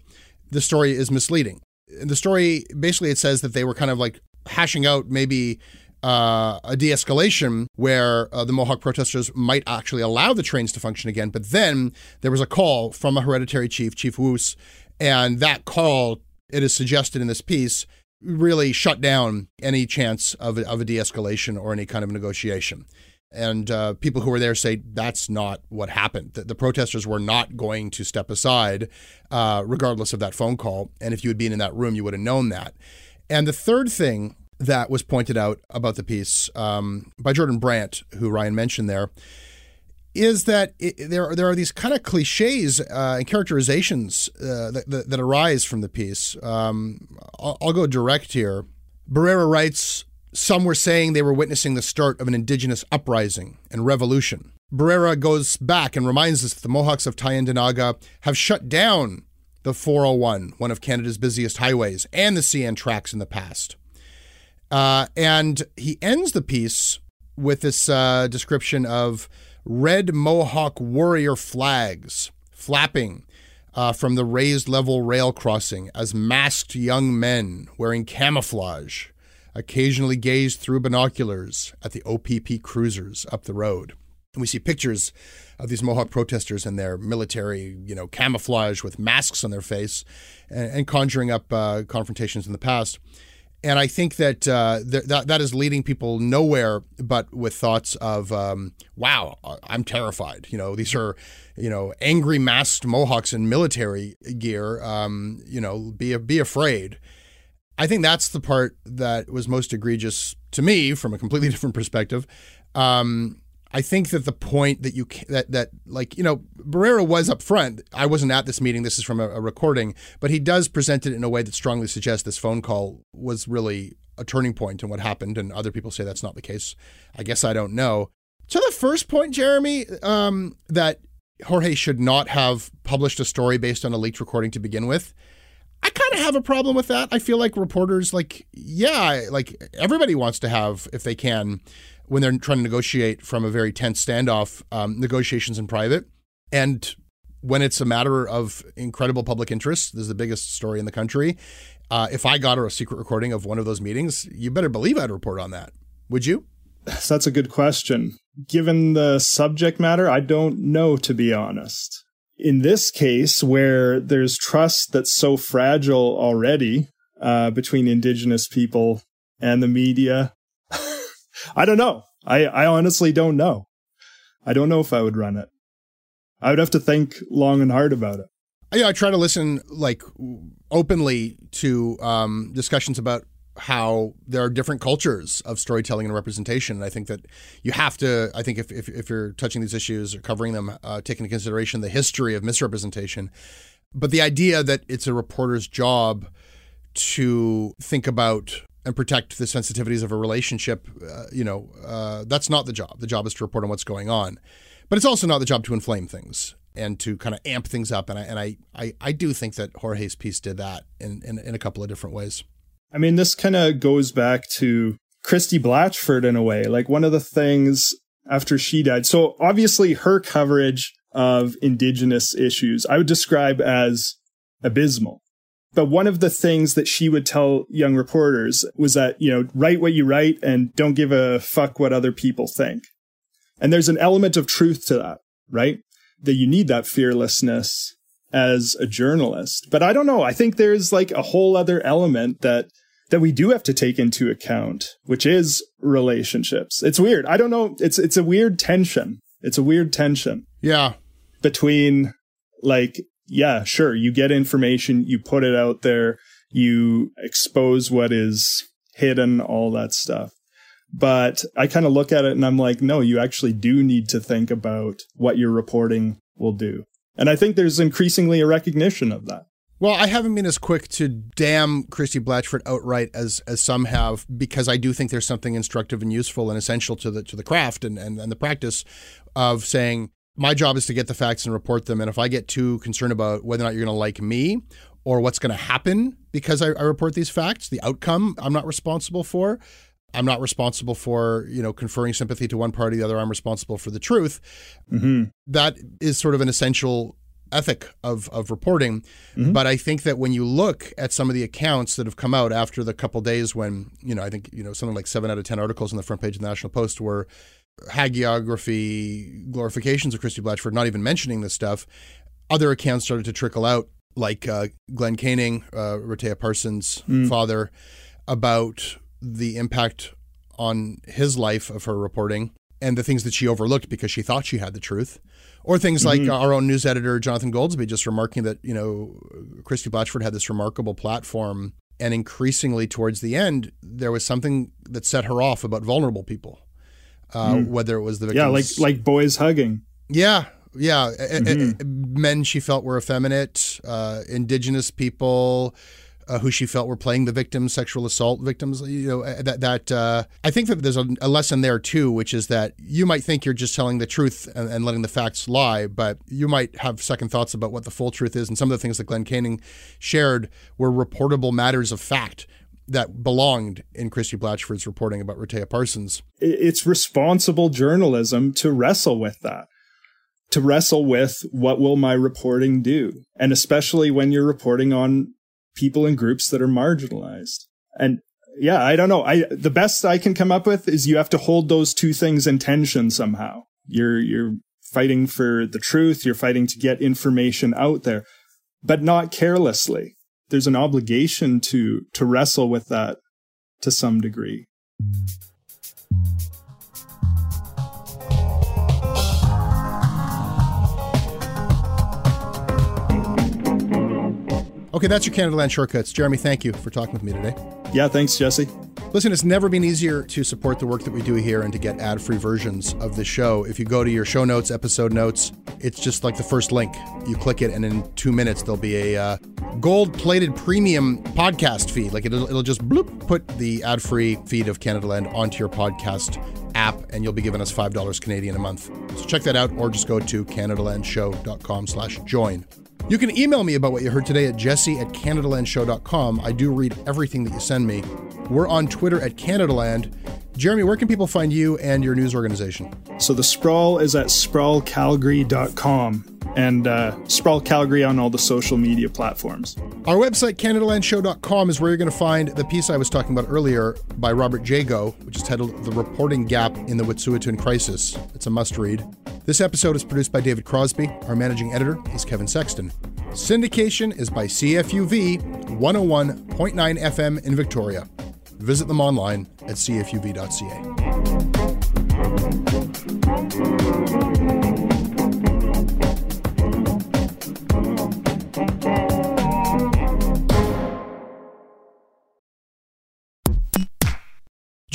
the story is misleading. In the story, basically, it says that they were kind of like hashing out maybe uh, a de escalation where uh, the Mohawk protesters might actually allow the trains to function again. But then there was a call from a hereditary chief, Chief Woos, and that call, it is suggested in this piece, really shut down any chance of a, of a de escalation or any kind of negotiation. And uh, people who were there say that's not what happened. The, the protesters were not going to step aside, uh, regardless of that phone call. And if you had been in that room, you would have known that. And the third thing that was pointed out about the piece um, by Jordan Brandt, who Ryan mentioned there, is that it, there there are these kind of cliches uh, and characterizations uh, that, that, that arise from the piece. Um, I'll, I'll go direct here. Barrera writes. Some were saying they were witnessing the start of an indigenous uprising and revolution. Barrera goes back and reminds us that the Mohawks of Tyendinaga have shut down the 401, one of Canada's busiest highways, and the CN tracks in the past. Uh, and he ends the piece with this uh, description of red Mohawk warrior flags flapping uh, from the raised level rail crossing as masked young men wearing camouflage occasionally gaze through binoculars at the OPP cruisers up the road. And we see pictures of these Mohawk protesters in their military, you know, camouflage with masks on their face and, and conjuring up uh, confrontations in the past. And I think that, uh, th- that that is leading people nowhere but with thoughts of, um, wow, I'm terrified. You know, these are, you know, angry masked Mohawks in military gear. Um, you know, be be afraid. I think that's the part that was most egregious to me from a completely different perspective. Um, I think that the point that you that that like you know Barrera was up front. I wasn't at this meeting. This is from a, a recording, but he does present it in a way that strongly suggests this phone call was really a turning point in what happened. And other people say that's not the case. I guess I don't know. To the first point, Jeremy, um, that Jorge should not have published a story based on a leaked recording to begin with. I kind of have a problem with that. I feel like reporters, like, yeah, like everybody wants to have, if they can, when they're trying to negotiate from a very tense standoff, um, negotiations in private. And when it's a matter of incredible public interest, this is the biggest story in the country. Uh, if I got a secret recording of one of those meetings, you better believe I'd report on that. Would you? So that's a good question. Given the subject matter, I don't know, to be honest. In this case, where there's trust that's so fragile already uh, between Indigenous people and the media, I don't know. I, I honestly don't know. I don't know if I would run it. I would have to think long and hard about it. Yeah, I try to listen like openly to um, discussions about how there are different cultures of storytelling and representation. And I think that you have to, I think if, if, if you're touching these issues or covering them, uh, take into consideration the history of misrepresentation. But the idea that it's a reporter's job to think about and protect the sensitivities of a relationship, uh, you know, uh, that's not the job. The job is to report on what's going on. But it's also not the job to inflame things and to kind of amp things up. And I, and I, I, I do think that Jorge's piece did that in, in, in a couple of different ways. I mean, this kind of goes back to Christy Blatchford in a way. Like one of the things after she died. So obviously her coverage of indigenous issues, I would describe as abysmal. But one of the things that she would tell young reporters was that, you know, write what you write and don't give a fuck what other people think. And there's an element of truth to that, right? That you need that fearlessness as a journalist. But I don't know. I think there's like a whole other element that that we do have to take into account, which is relationships. It's weird. I don't know. It's it's a weird tension. It's a weird tension. Yeah. Between like, yeah, sure, you get information, you put it out there, you expose what is hidden, all that stuff. But I kind of look at it and I'm like, no, you actually do need to think about what your reporting will do. And I think there's increasingly a recognition of that. Well, I haven't been as quick to damn Christy Blatchford outright as as some have, because I do think there's something instructive and useful and essential to the to the craft and, and, and the practice of saying my job is to get the facts and report them. And if I get too concerned about whether or not you're going to like me or what's going to happen because I, I report these facts, the outcome I'm not responsible for. I'm not responsible for, you know, conferring sympathy to one party, or the other. I'm responsible for the truth. Mm-hmm. That is sort of an essential ethic of of reporting. Mm-hmm. But I think that when you look at some of the accounts that have come out after the couple days when, you know, I think, you know, something like seven out of 10 articles on the front page of the National Post were hagiography glorifications of Christy Blatchford, not even mentioning this stuff. Other accounts started to trickle out, like uh, Glen Canning, uh, Parsons' mm. father, about the impact on his life of her reporting and the things that she overlooked because she thought she had the truth. Or things mm-hmm. like our own news editor, Jonathan Goldsbie, just remarking that, you know, Christy Blatchford had this remarkable platform. And increasingly towards the end, there was something that set her off about vulnerable people uh, mm. whether it was the victims. Yeah, like like boys hugging. Yeah, yeah. Mm-hmm. men she felt were effeminate, uh, indigenous people. Uh, who she felt were playing the victims, sexual assault victims. You know that that uh, I think that there's a, a, lesson there too, which is that you might think you're just telling the truth and, and, letting the facts lie, but you might have second thoughts about what the full truth is. And some of the things that Glen Canning shared were reportable matters of fact, that belonged in Christy Blatchford's reporting about Rehtaeh Parsons. It's responsible journalism to wrestle with that, to wrestle with what will my reporting do? And especially when you're reporting on people and groups that are marginalized. And yeah, I don't know. I, the best I can come up with is you have to hold those two things in tension somehow. You're, you're fighting for the truth. You're fighting to get information out there, but not carelessly there's an obligation to to wrestle with that to some degree. Okay, that's your Canadaland shortcuts. Jeremy, thank you for talking with me today. Yeah, thanks, Jesse. Listen, it's never been easier to support the work that we do here and to get ad free versions of the show. If you go to your show notes, episode notes, it's just like the first link. You click it, and in two minutes, there'll be a uh, gold plated premium podcast feed. Like it'll, it'll just bloop, put the ad free feed of Canadaland onto your podcast app, and you'll be giving us $5 Canadian a month. So check that out, or just go to CanadaLandShow.com slash join. You can email me about what you heard today at jesse at CanadaLandShow.com. I do read everything that you send me. We're on Twitter at CanadaLand. Jeremy, where can people find you and your news organization? So the sprawl is at sprawlcalgary.com and uh, Sprawl Calgary on all the social media platforms. Our website, CanadaLandShow.com, is where you're going to find the piece I was talking about earlier by Robert Jago, which is titled The Reporting Gap in the Wet'suwet'en Crisis. It's a must read. This episode is produced by David Crosby. Our managing editor is Kevin Sexton. Syndication is by CFUV 101.9 FM in Victoria. Visit them online at cfuv.ca.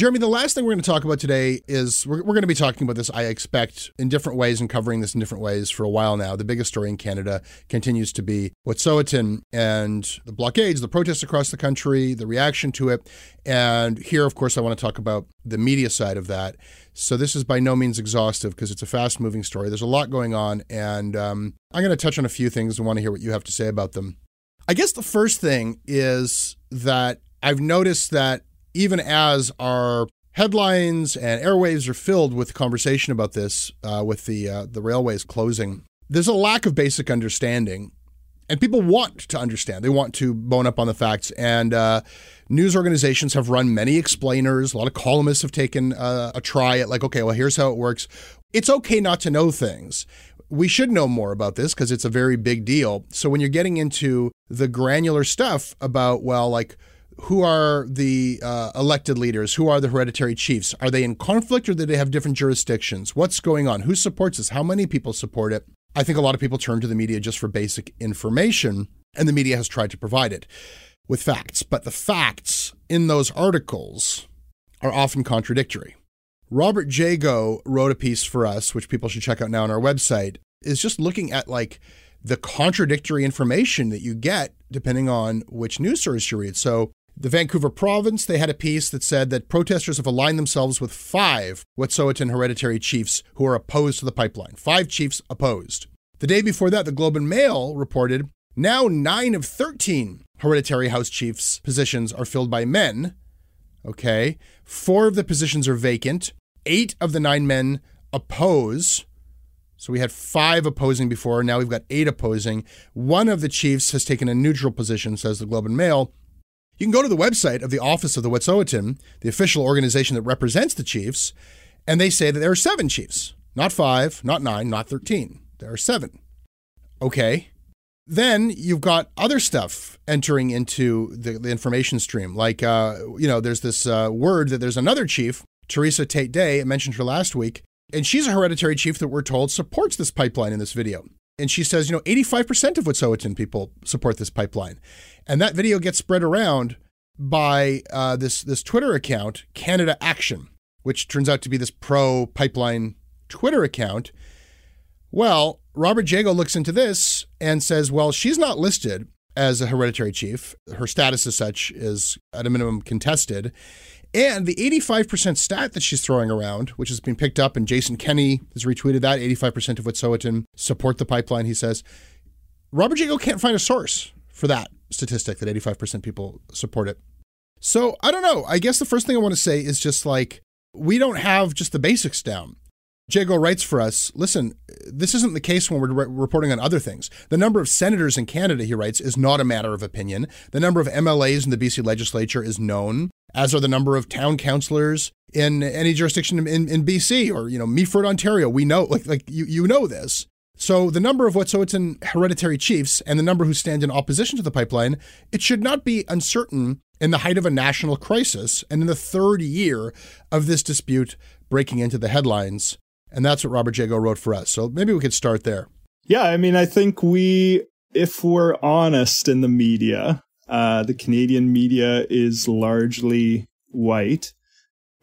Jeremy, the last thing we're going to talk about today is we're, we're going to be talking about this, I expect, in different ways and covering this in different ways for a while now. The biggest story in Canada continues to be Wet'suwet'en and the blockades, the protests across the country, the reaction to it. And here, of course, I want to talk about the media side of that. So this is by no means exhaustive because it's a fast moving story. There's a lot going on. And um, I'm going to touch on a few things and want to hear what you have to say about them. I guess the first thing is that I've noticed that even as our headlines and airwaves are filled with conversation about this, uh, with the uh, the railways closing, there's a lack of basic understanding, and people want to understand. They want to bone up on the facts, and uh, news organizations have run many explainers. A lot of columnists have taken uh, a try at like, okay, well, here's how it works. It's okay not to know things. We should know more about this because it's a very big deal. So when you're getting into the granular stuff about, well, like who are the uh, elected leaders? Who are the hereditary chiefs? Are they in conflict or do they have different jurisdictions? What's going on? Who supports this? How many people support it? I think a lot of people turn to the media just for basic information, and the media has tried to provide it with facts. But the facts in those articles are often contradictory. Robert Jago wrote a piece for us, which people should check out now on our website, is just looking at like the contradictory information that you get depending on which news source you read. So The Vancouver province, they had a piece that said that protesters have aligned themselves with five Wet'suwet'en hereditary chiefs who are opposed to the pipeline. Five chiefs opposed. The day before that, the Globe and Mail reported now nine of 13 hereditary house chiefs positions are filled by men. Okay. Four of the positions are vacant. Eight of the nine men oppose. So we had five opposing before. Now we've got eight opposing. One of the chiefs has taken a neutral position, says the Globe and Mail. You can go to the website of the Office of the Wet'suwet'en, the official organization that represents the chiefs, and they say that there are seven chiefs, not five, not nine, not 13. There are seven. Okay. Then you've got other stuff entering into the, the information stream. Like, uh, you know, there's this uh, word that there's another chief, Theresa Tait-Day, I mentioned her last week, and she's a hereditary chief that we're told supports this pipeline in this video. And she says, you know, 85% of Wet'suwet'en people support this pipeline. And that video gets spread around by uh, this, this Twitter account, Canada Action, which turns out to be this pro pipeline Twitter account. Well, Robert Jago looks into this and says, well, she's not listed as a hereditary chief. Her status as such is at a minimum contested. And the 85% stat that she's throwing around, which has been picked up, and Jason Kenney has retweeted that 85% of Wet'suwet'en support the pipeline, he says. Robert Jago can't find a source for that statistic that 85% people support it. So I don't know. I guess the first thing I want to say is just like, we don't have just the basics down. Jago writes for us listen, this isn't the case when we're re- reporting on other things. The number of senators in Canada, he writes, is not a matter of opinion. The number of MLAs in the BC legislature is known, as are the number of town councillors in any jurisdiction in, in BC or, you know, Meaford, Ontario. We know, like, like you, you know this. So the number of Wet'suwet'en hereditary chiefs and the number who stand in opposition to the pipeline, it should not be uncertain in the height of a national crisis and in the third year of this dispute breaking into the headlines and that's what Robert Jago wrote for us. So maybe we could start there. Yeah, I mean, I think we, if we're honest in the media, uh, the Canadian media is largely white,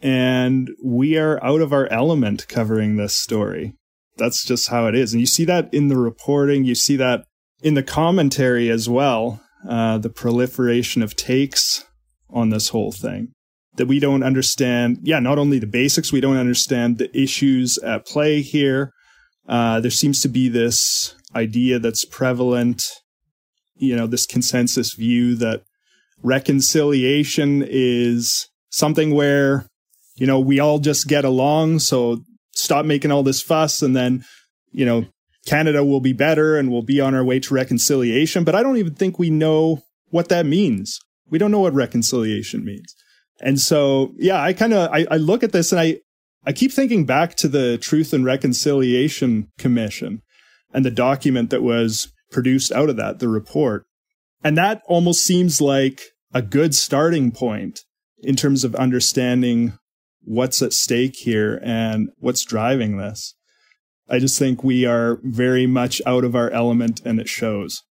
and we are out of our element covering this story. That's just how it is. And you see that in the reporting, you see that in the commentary as well, uh, the proliferation of takes on this whole thing that we don't understand. Yeah, not only the basics, we don't understand the issues at play here. Uh, there seems to be this idea that's prevalent, you know, this consensus view that reconciliation is something where, you know, we all just get along. So stop making all this fuss and then, you know, Canada will be better and we'll be on our way to reconciliation. But I don't even think we know what that means. We don't know what reconciliation means. And so, yeah, I kind of, I, I look at this and I, I keep thinking back to the Truth and Reconciliation Commission and the document that was produced out of that, the report. And that almost seems like a good starting point in terms of understanding what's at stake here and what's driving this. I just think we are very much out of our element and it shows.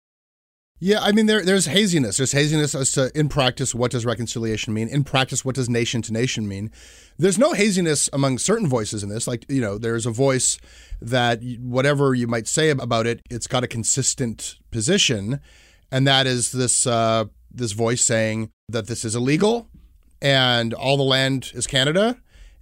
Yeah, I mean there there's haziness. There's haziness as to in practice what does reconciliation mean? In practice, what does nation to nation mean? There's no haziness among certain voices in this. Like you know, there's a voice that whatever you might say about it, it's got a consistent position, and that is this uh, this voice saying that this is illegal, and all the land is Canada,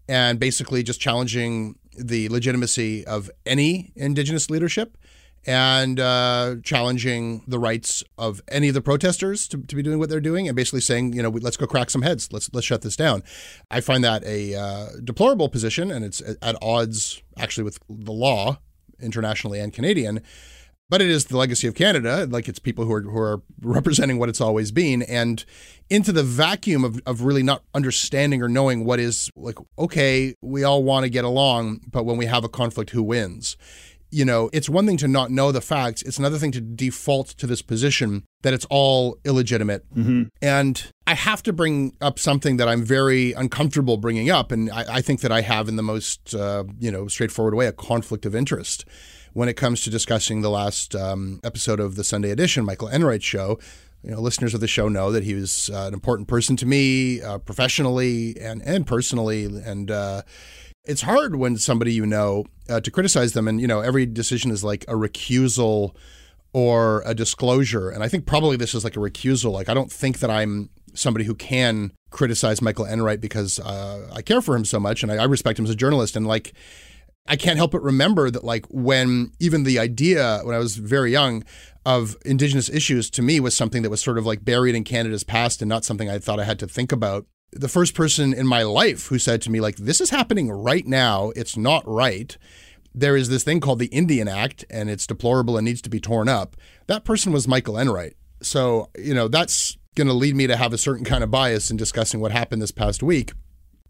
and basically just challenging the legitimacy of any Indigenous leadership and uh, challenging the rights of any of the protesters to, to be doing what they're doing, and basically saying, you know, let's go crack some heads, let's let's shut this down. I find that a uh, deplorable position, and it's at odds actually with the law internationally and Canadian. But it is the legacy of Canada, like it's people who are who are representing what it's always been, and into the vacuum of, of really not understanding or knowing what is like, okay, we all want to get along, but when we have a conflict, who wins? You know, it's one thing to not know the facts. It's another thing to default to this position that it's all illegitimate. Mm-hmm. And I have to bring up something that I'm very uncomfortable bringing up. And I, I think that I have in the most, uh, you know, straightforward way a conflict of interest when it comes to discussing the last um, episode of the Sunday edition, Michael Enright's show. You know, listeners of the show know that he was uh, an important person to me, uh, professionally and and personally, and uh, it's hard when somebody you know uh, to criticize them, and you know every decision is like a recusal or a disclosure, and I think probably this is like a recusal. Like I don't think that I'm somebody who can criticize Michael Enright because uh, I care for him so much and I, I respect him as a journalist. And like, I can't help but remember that, like, when even the idea when I was very young of Indigenous issues to me was something that was sort of like buried in Canada's past and not something I thought I had to think about. The first person in my life who said to me, like, this is happening right now, it's not right. There is this thing called the Indian Act and it's deplorable and needs to be torn up. That person was Michael Enright. So, you know, that's going to lead me to have a certain kind of bias in discussing what happened this past week.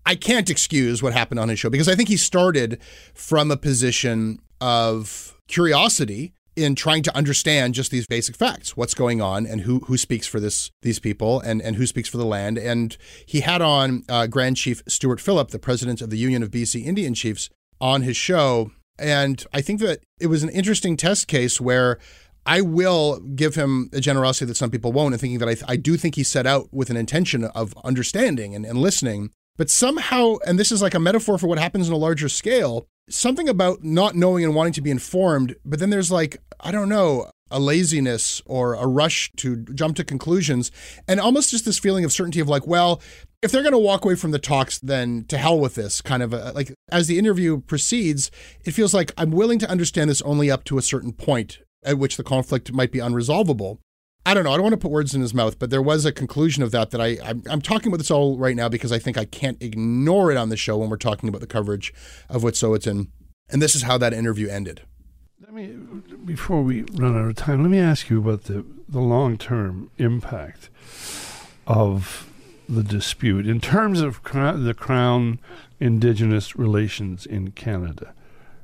I can't excuse what happened on his show because I think he started from a position of curiosity in trying to understand just these basic facts what's going on and who who speaks for this these people and and who speaks for the land and he had on uh, grand chief Stewart Phillip the president of the union of bc indian chiefs on his show and i think that it was an interesting test case where I will give him a generosity that some people won't, and thinking that I, I do think he set out with an intention of understanding and, and listening. But somehow, and this is like a metaphor for what happens on a larger scale, something about not knowing and wanting to be informed, but then there's like, I don't know, a laziness or a rush to jump to conclusions, and almost just this feeling of certainty of like, well, if they're going to walk away from the talks, then to hell with this kind of a, like as the interview proceeds, it feels like I'm willing to understand this only up to a certain point at which the conflict might be unresolvable. I don't know. I don't want to put words in his mouth, but there was a conclusion of that that I I'm, I'm, talking about this all right now because I think I can't ignore it on the show when we're talking about the coverage of Wet'suwet'en. And this is how that interview ended. Let me before we run out of time, let me ask you about the the long term impact of the dispute in terms of the Crown Indigenous relations in Canada.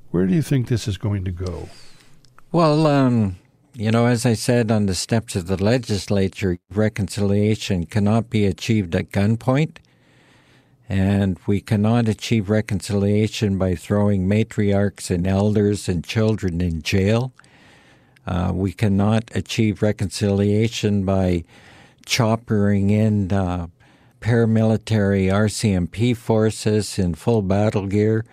Where do you think this is going to go? Well, um, you know, as I said on the steps of the legislature, reconciliation cannot be achieved at gunpoint. And we cannot achieve reconciliation by throwing matriarchs and elders and children in jail. Uh, we cannot achieve reconciliation by choppering in uh, paramilitary RCMP forces in full battle gear,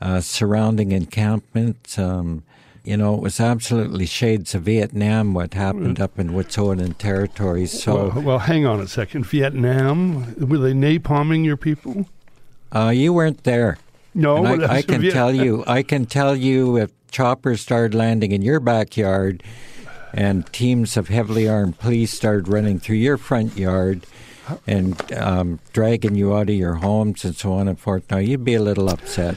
uh, surrounding encampments. Um, you know, it was absolutely shades of Vietnam what happened up in Wet'suwet'en territories. So, well, well, hang on a second. Vietnam, were they napalming your people? Uh, you weren't there. No, I, I, can tell you. I can tell you if choppers started landing in your backyard, and teams of heavily armed police started running through your front yard and um, dragging you out of your homes and so on and forth. Now you'd be a little upset.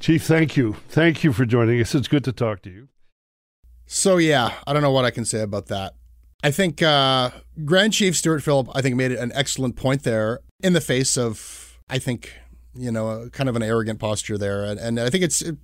Chief, thank you. Thank you for joining us. It's good to talk to you. So, yeah, I don't know what I can say about that. I think uh, Grand Chief Stewart Phillip, I think, made an excellent point there in the face of, I think, you know, kind of an arrogant posture there. And, and I think it's, it,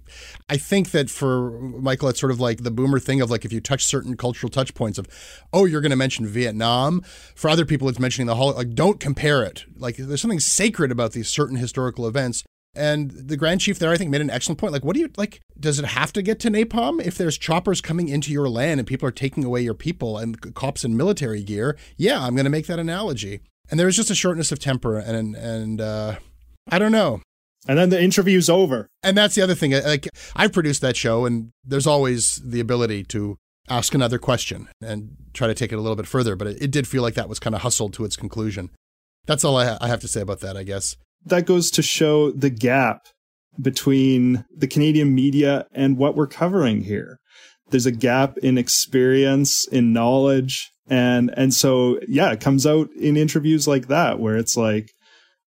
I think that for Michael, it's sort of like the boomer thing of like if you touch certain cultural touch points of, oh, you're going to mention Vietnam. For other people, it's mentioning the whole, like, don't compare it. Like there's something sacred about these certain historical events. And the Grand Chief there, I think, made an excellent point. Like, what do you like? Does it have to get to napalm if there's choppers coming into your land and people are taking away your people and cops in military gear? Yeah, I'm going to make that analogy. And there was just a shortness of temper, and and uh, I don't know. And then the interview's over. And that's the other thing. Like, I've produced that show, and there's always the ability to ask another question and try to take it a little bit further. But it, it did feel like that was kind of hustled to its conclusion. That's all I, ha- I have to say about that, I guess that goes to show the gap between the Canadian media and what we're covering here. There's a gap in experience, in knowledge, and and so yeah, it comes out in interviews like that where it's like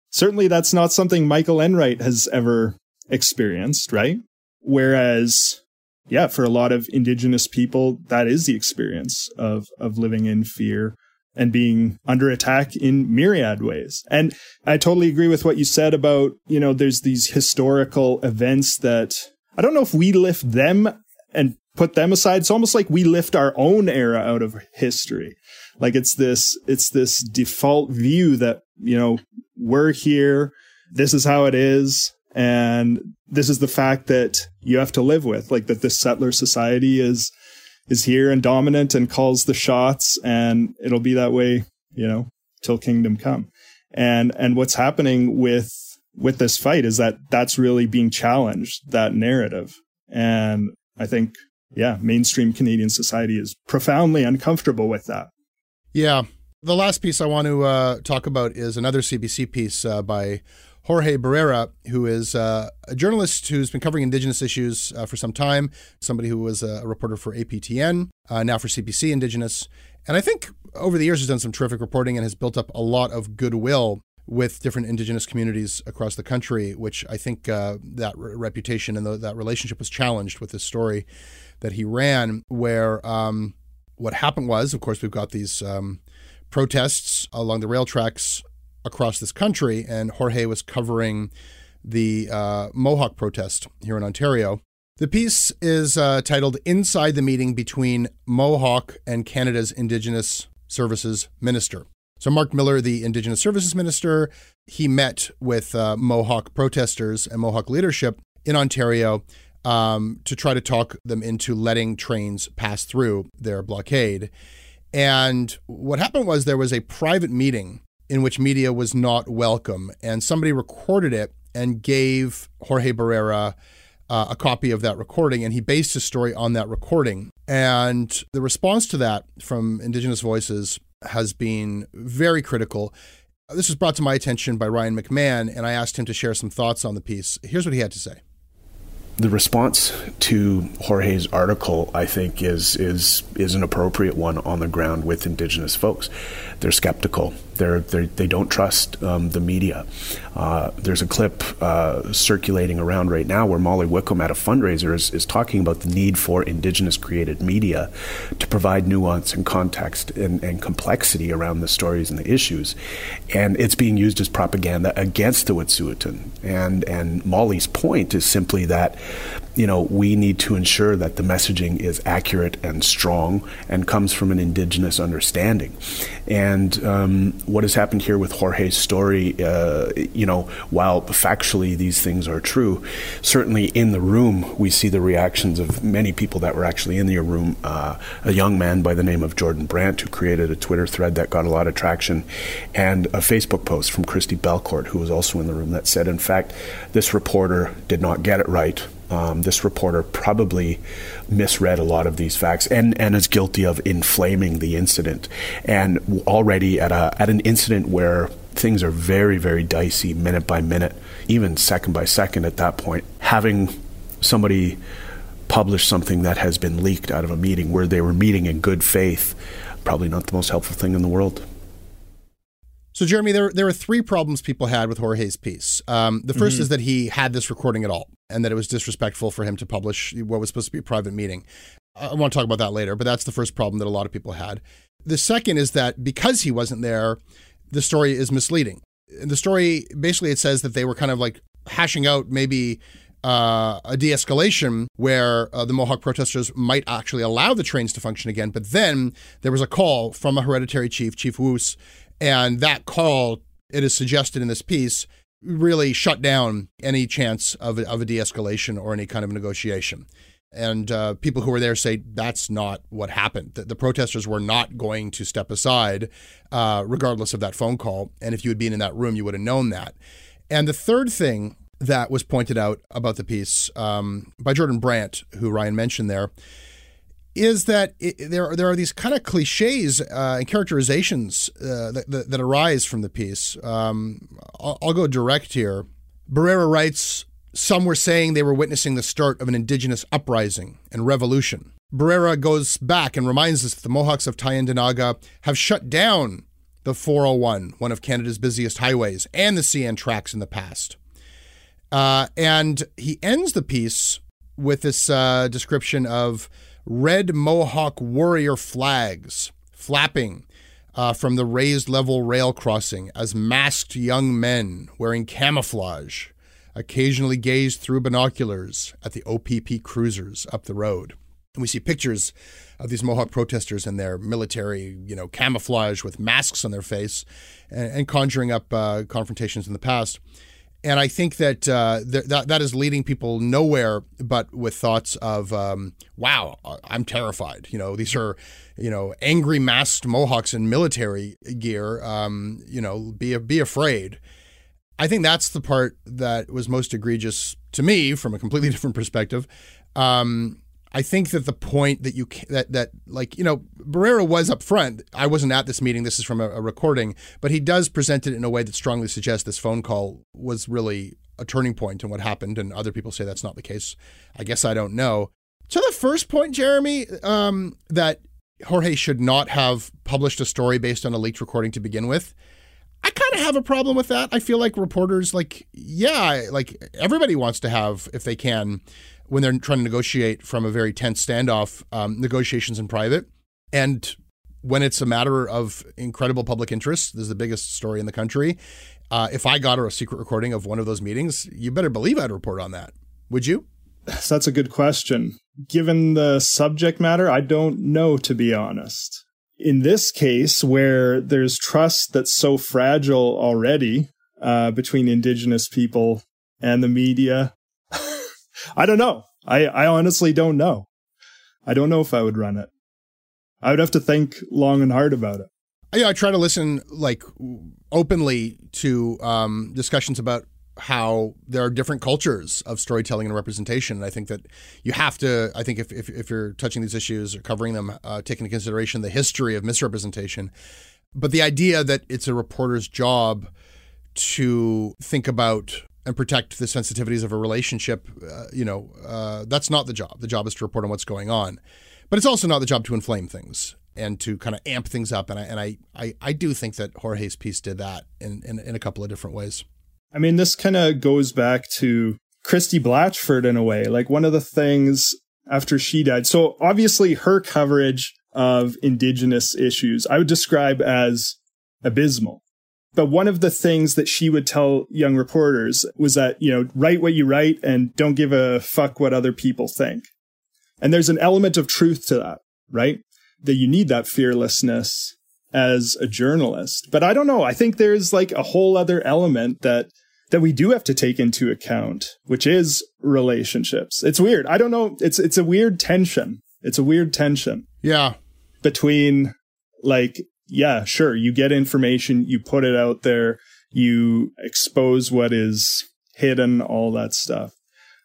certainly that's not something Michael Enright has ever experienced, right? Whereas yeah, for a lot of indigenous people that is the experience of of living in fear and being under attack in myriad ways. And I totally agree with what you said about, you know, there's these historical events that I don't know if we lift them and put them aside. It's almost like we lift our own era out of history. Like it's this, it's this default view that, you know, we're here. This is how it is. And this is the fact that you have to live with, like that this settler society is is here and dominant and calls the shots and it'll be that way, you know, till kingdom come. And, and what's happening with, with this fight is that that's really being challenged, that narrative. And I think, yeah, mainstream Canadian society is profoundly uncomfortable with that. Yeah. The last piece I want to uh, talk about is another CBC piece uh, by Jorge Barrera, who is uh, a journalist who's been covering Indigenous issues uh, for some time, somebody who was a reporter for APTN, uh, now for CBC Indigenous. And I think over the years has done some terrific reporting and has built up a lot of goodwill with different Indigenous communities across the country, which I think uh, that re- reputation and the, that relationship was challenged with this story that he ran, where um, what happened was, of course, we've got these um, protests along the rail tracks across this country, and Jorge was covering the uh, Mohawk protest here in Ontario. The piece is uh, titled Inside the Meeting Between Mohawk and Canada's Indigenous Services Minister. So, Mark Miller, the Indigenous Services Minister, he met with uh, Mohawk protesters and Mohawk leadership in Ontario um, to try to talk them into letting trains pass through their blockade. And what happened was there was a private meeting in which media was not welcome, and somebody recorded it and gave Jorge Barrera uh, a copy of that recording, and he based his story on that recording. And the response to that from Indigenous Voices has been very critical. This was brought to my attention by Ryan McMahon, and I asked him to share some thoughts on the piece. Here's what he had to say the response to Jorge's article, I think, is is is an appropriate one on the ground with Indigenous folks. They're skeptical. They're, they're they don't trust um, the media. Uh, there's a clip uh, circulating around right now where Molly Wickham at a fundraiser is, is talking about the need for Indigenous created media to provide nuance and context and, and complexity around the stories and the issues, and it's being used as propaganda against the Wet'suwet'en. And and Molly's point is simply that you know, we need to ensure that the messaging is accurate and strong and comes from an indigenous understanding. And um, what has happened here with Jorge's story, uh, you know, while factually these things are true, certainly in the room we see the reactions of many people that were actually in the room. Uh, a young man by the name of Jordan Brandt who created a Twitter thread that got a lot of traction, and a Facebook post from Christi Belcourt who was also in the room that said, in fact, this reporter did not get it right um, this reporter probably misread a lot of these facts and, and is guilty of inflaming the incident. And already at, a, at an incident where things are very, very dicey minute by minute, even second by second at that point, having somebody publish something that has been leaked out of a meeting where they were meeting in good faith, probably not the most helpful thing in the world. So, Jeremy, there there are three problems people had with Jorge's piece. Um, the 1st mm-hmm. is that he had this recording at all, and that it was disrespectful for him to publish what was supposed to be a private meeting. I want to talk about that later, but that's the first problem that a lot of people had. The second is that because he wasn't there, the story is misleading. In the story, basically, it says that they were kind of like hashing out maybe uh, a de escalation where uh, the Mohawk protesters might actually allow the trains to function again. But then there was a call from a hereditary chief, Chief Woos, and that call, it is suggested in this piece, really shut down any chance of a, of a de escalation or any kind of negotiation. And uh, people who were there say that's not what happened. The, the protesters were not going to step aside, uh, regardless of that phone call. And if you had been in that room, you would have known that. And the third thing that was pointed out about the piece um, by Jordan Brandt, who Ryan mentioned there, is that it, there there are these kind of cliches uh, and characterizations uh, that, that, that arise from the piece. Um, I'll, I'll, go direct here. Barrera writes, "Some were saying they were witnessing the start of an indigenous uprising and revolution." Barrera goes back and reminds us that the Mohawks of Tyendinaga have shut down the 401, one of Canada's busiest highways, and the CN tracks in the past. Uh, and he ends the piece with this uh, description of red Mohawk warrior flags flapping uh, from the raised level rail crossing as masked young men wearing camouflage occasionally gaze through binoculars at the OPP cruisers up the road. And we see pictures of these Mohawk protesters in their military, you know, camouflage with masks on their face and, and conjuring up uh, confrontations in the past. And I think that, uh, th- that that is leading people nowhere but with thoughts of, um, "Wow, I'm terrified." You know, these are, you know, angry masked Mohawks in military gear. Um, you know, be be afraid. I think that's the part that was most egregious to me from a completely different perspective. Um, I think that the point that you that that like you know Barrera was up front. I wasn't at this meeting. This is from a, a, recording, but he does present it in a way that strongly suggests this phone call was really a turning point in what happened. And other people say that's not the case. I guess I don't know. To the first point, Jeremy, um, that Jorge should not have published a story based on a leaked recording to begin with. I kind of have a problem with that. I feel like reporters, like, yeah, like everybody wants to have, if they can, when they're trying to negotiate from a very tense standoff, um, negotiations in private. And when it's a matter of incredible public interest, this is the biggest story in the country. Uh, if I got a secret recording of one of those meetings, you better believe I'd report on that. Would you? That's a good question. Given the subject matter, I don't know, to be honest. In this case, where there's trust that's so fragile already uh, between Indigenous people and the media, I don't know. I, I honestly don't know. I don't know if I would run it. I would have to think long and hard about it. Yeah, I try to listen like openly to um, discussions about how there are different cultures of storytelling and representation. And I think that you have to, I think if, if, if you're touching these issues or covering them, uh, take into consideration the history of misrepresentation. But the idea that it's a reporter's job to think about and protect the sensitivities of a relationship, uh, you know, uh, that's not the job. The job is to report on what's going on. But it's also not the job to inflame things and to kind of amp things up. And I and I I, I do think that Jorge's piece did that in, in, in a couple of different ways. I mean, this kind of goes back to Christie Blatchford in a way. Like one of the things after she died. So obviously her coverage of indigenous issues I would describe as abysmal. But one of the things that she would tell young reporters was that, you know, write what you write and don't give a fuck what other people think. And there's an element of truth to that, right? That you need that fearlessness as a journalist. But I don't know. I think there's like a whole other element that that we do have to take into account, which is relationships. It's weird. I don't know. It's it's a weird tension. It's a weird tension. Yeah. Between like, yeah, sure, you get information, you put it out there, you expose what is hidden, all that stuff.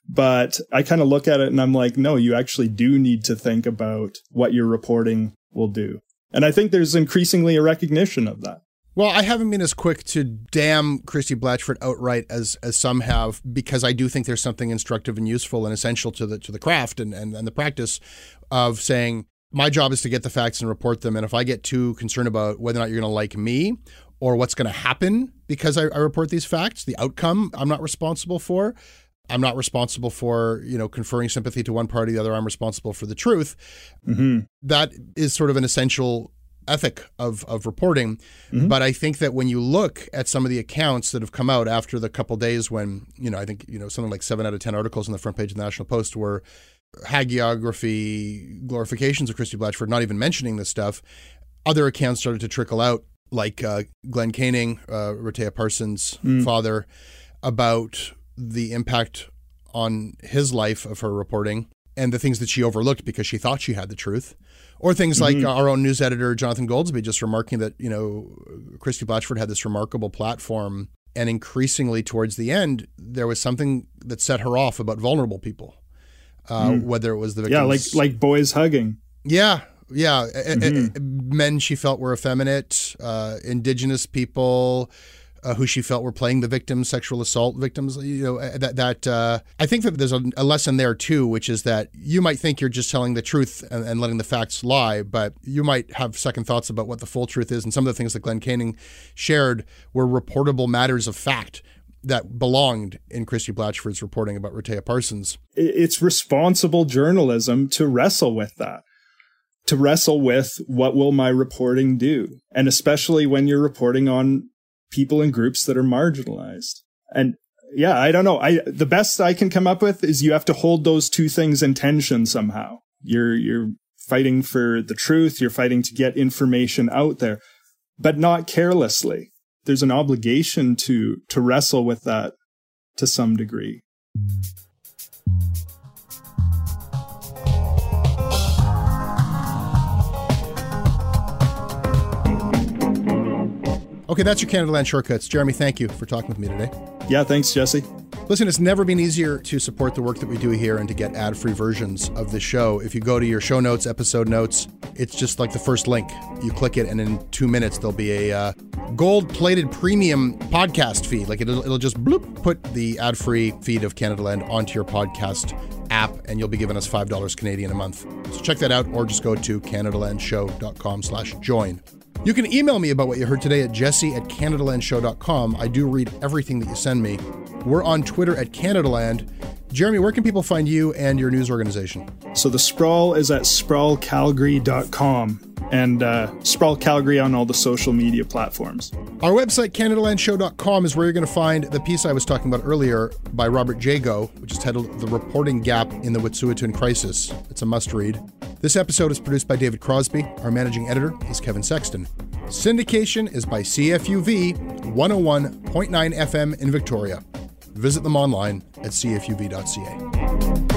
But I kind of look at it and I'm like, no, you actually do need to think about what your reporting will do. And I think there's increasingly a recognition of that. Well, I haven't been as quick to damn Christie Blatchford outright as as some have, because I do think there's something instructive and useful and essential to the to the craft and, and, and the practice of saying my job is to get the facts and report them. And if I get too concerned about whether or not you're going to like me or what's going to happen because I, I report these facts, the outcome I'm not responsible for. I'm not responsible for you know conferring sympathy to one party, or the other. I'm responsible for the truth. Mm-hmm. That is sort of an essential ethic of of reporting. Mm-hmm. But I think that when you look at some of the accounts that have come out after the couple days when you know I think you know something like seven out of ten articles on the front page of the National Post were hagiography glorifications of Christie Blatchford, not even mentioning this stuff. Other accounts started to trickle out, like uh, Glen Canning, uh, Parsons' mm. father, about the impact on his life of her reporting and the things that she overlooked because she thought she had the truth. Or things mm-hmm. like our own news editor, Jonathan Goldsbie, just remarking that, you know, Christie Blatchford had this remarkable platform. And increasingly towards the end, there was something that set her off about vulnerable people, uh, mm. whether it was the victims. Yeah, like, like boys hugging. Yeah, yeah. Mm-hmm. men she felt were effeminate, uh, indigenous people, uh, who she felt were playing the victims, sexual assault victims. You know that that uh, I think that there's a, a, lesson there too, which is that you might think you're just telling the truth and, and, letting the facts lie, but you might have second thoughts about what the full truth is. And some of the things that Glen Canning shared were reportable matters of fact that belonged in Christie Blatchford's reporting about Rehtaeh Parsons. It's responsible journalism to wrestle with that to wrestle with what will my reporting do and especially when you're reporting on people in groups that are marginalized. And yeah, I don't know. I the best I can come up with is you have to hold those two things in tension somehow. You're you're fighting for the truth, you're fighting to get information out there, but not carelessly. There's an obligation to to wrestle with that to some degree. Okay, that's your Canadaland Shortcuts. Jeremy, thank you for talking with me today. Yeah, thanks, Jesse. Listen, it's never been easier to support the work that we do here and to get ad free versions of the show. If you go to your show notes, episode notes, it's just like the first link. You click it, and in two minutes, there'll be a uh, gold plated premium podcast feed. Like it'll, it'll just bloop, put the ad free feed of Canadaland onto your podcast app, and you'll be giving us $5 Canadian a month. So check that out, or just go to CanadaLandShow.com slash join. You can email me about what you heard today at jesse at CanadaLandShow.com. I do read everything that you send me. We're on Twitter at CanadaLand. Jeremy, where can people find you and your news organization? So the sprawl is at sprawlcalgary.com and uh, Sprawl Calgary on all the social media platforms. Our website, CanadaLandShow.com, is where you're going to find the piece I was talking about earlier by Robert Jago, which is titled The Reporting Gap in the Wet'suwet'en Crisis. It's a must read. This episode is produced by David Crosby. Our managing editor is Kevin Sexton. Syndication is by CFUV 101.9 FM in Victoria. Visit them online at cfuv.ca.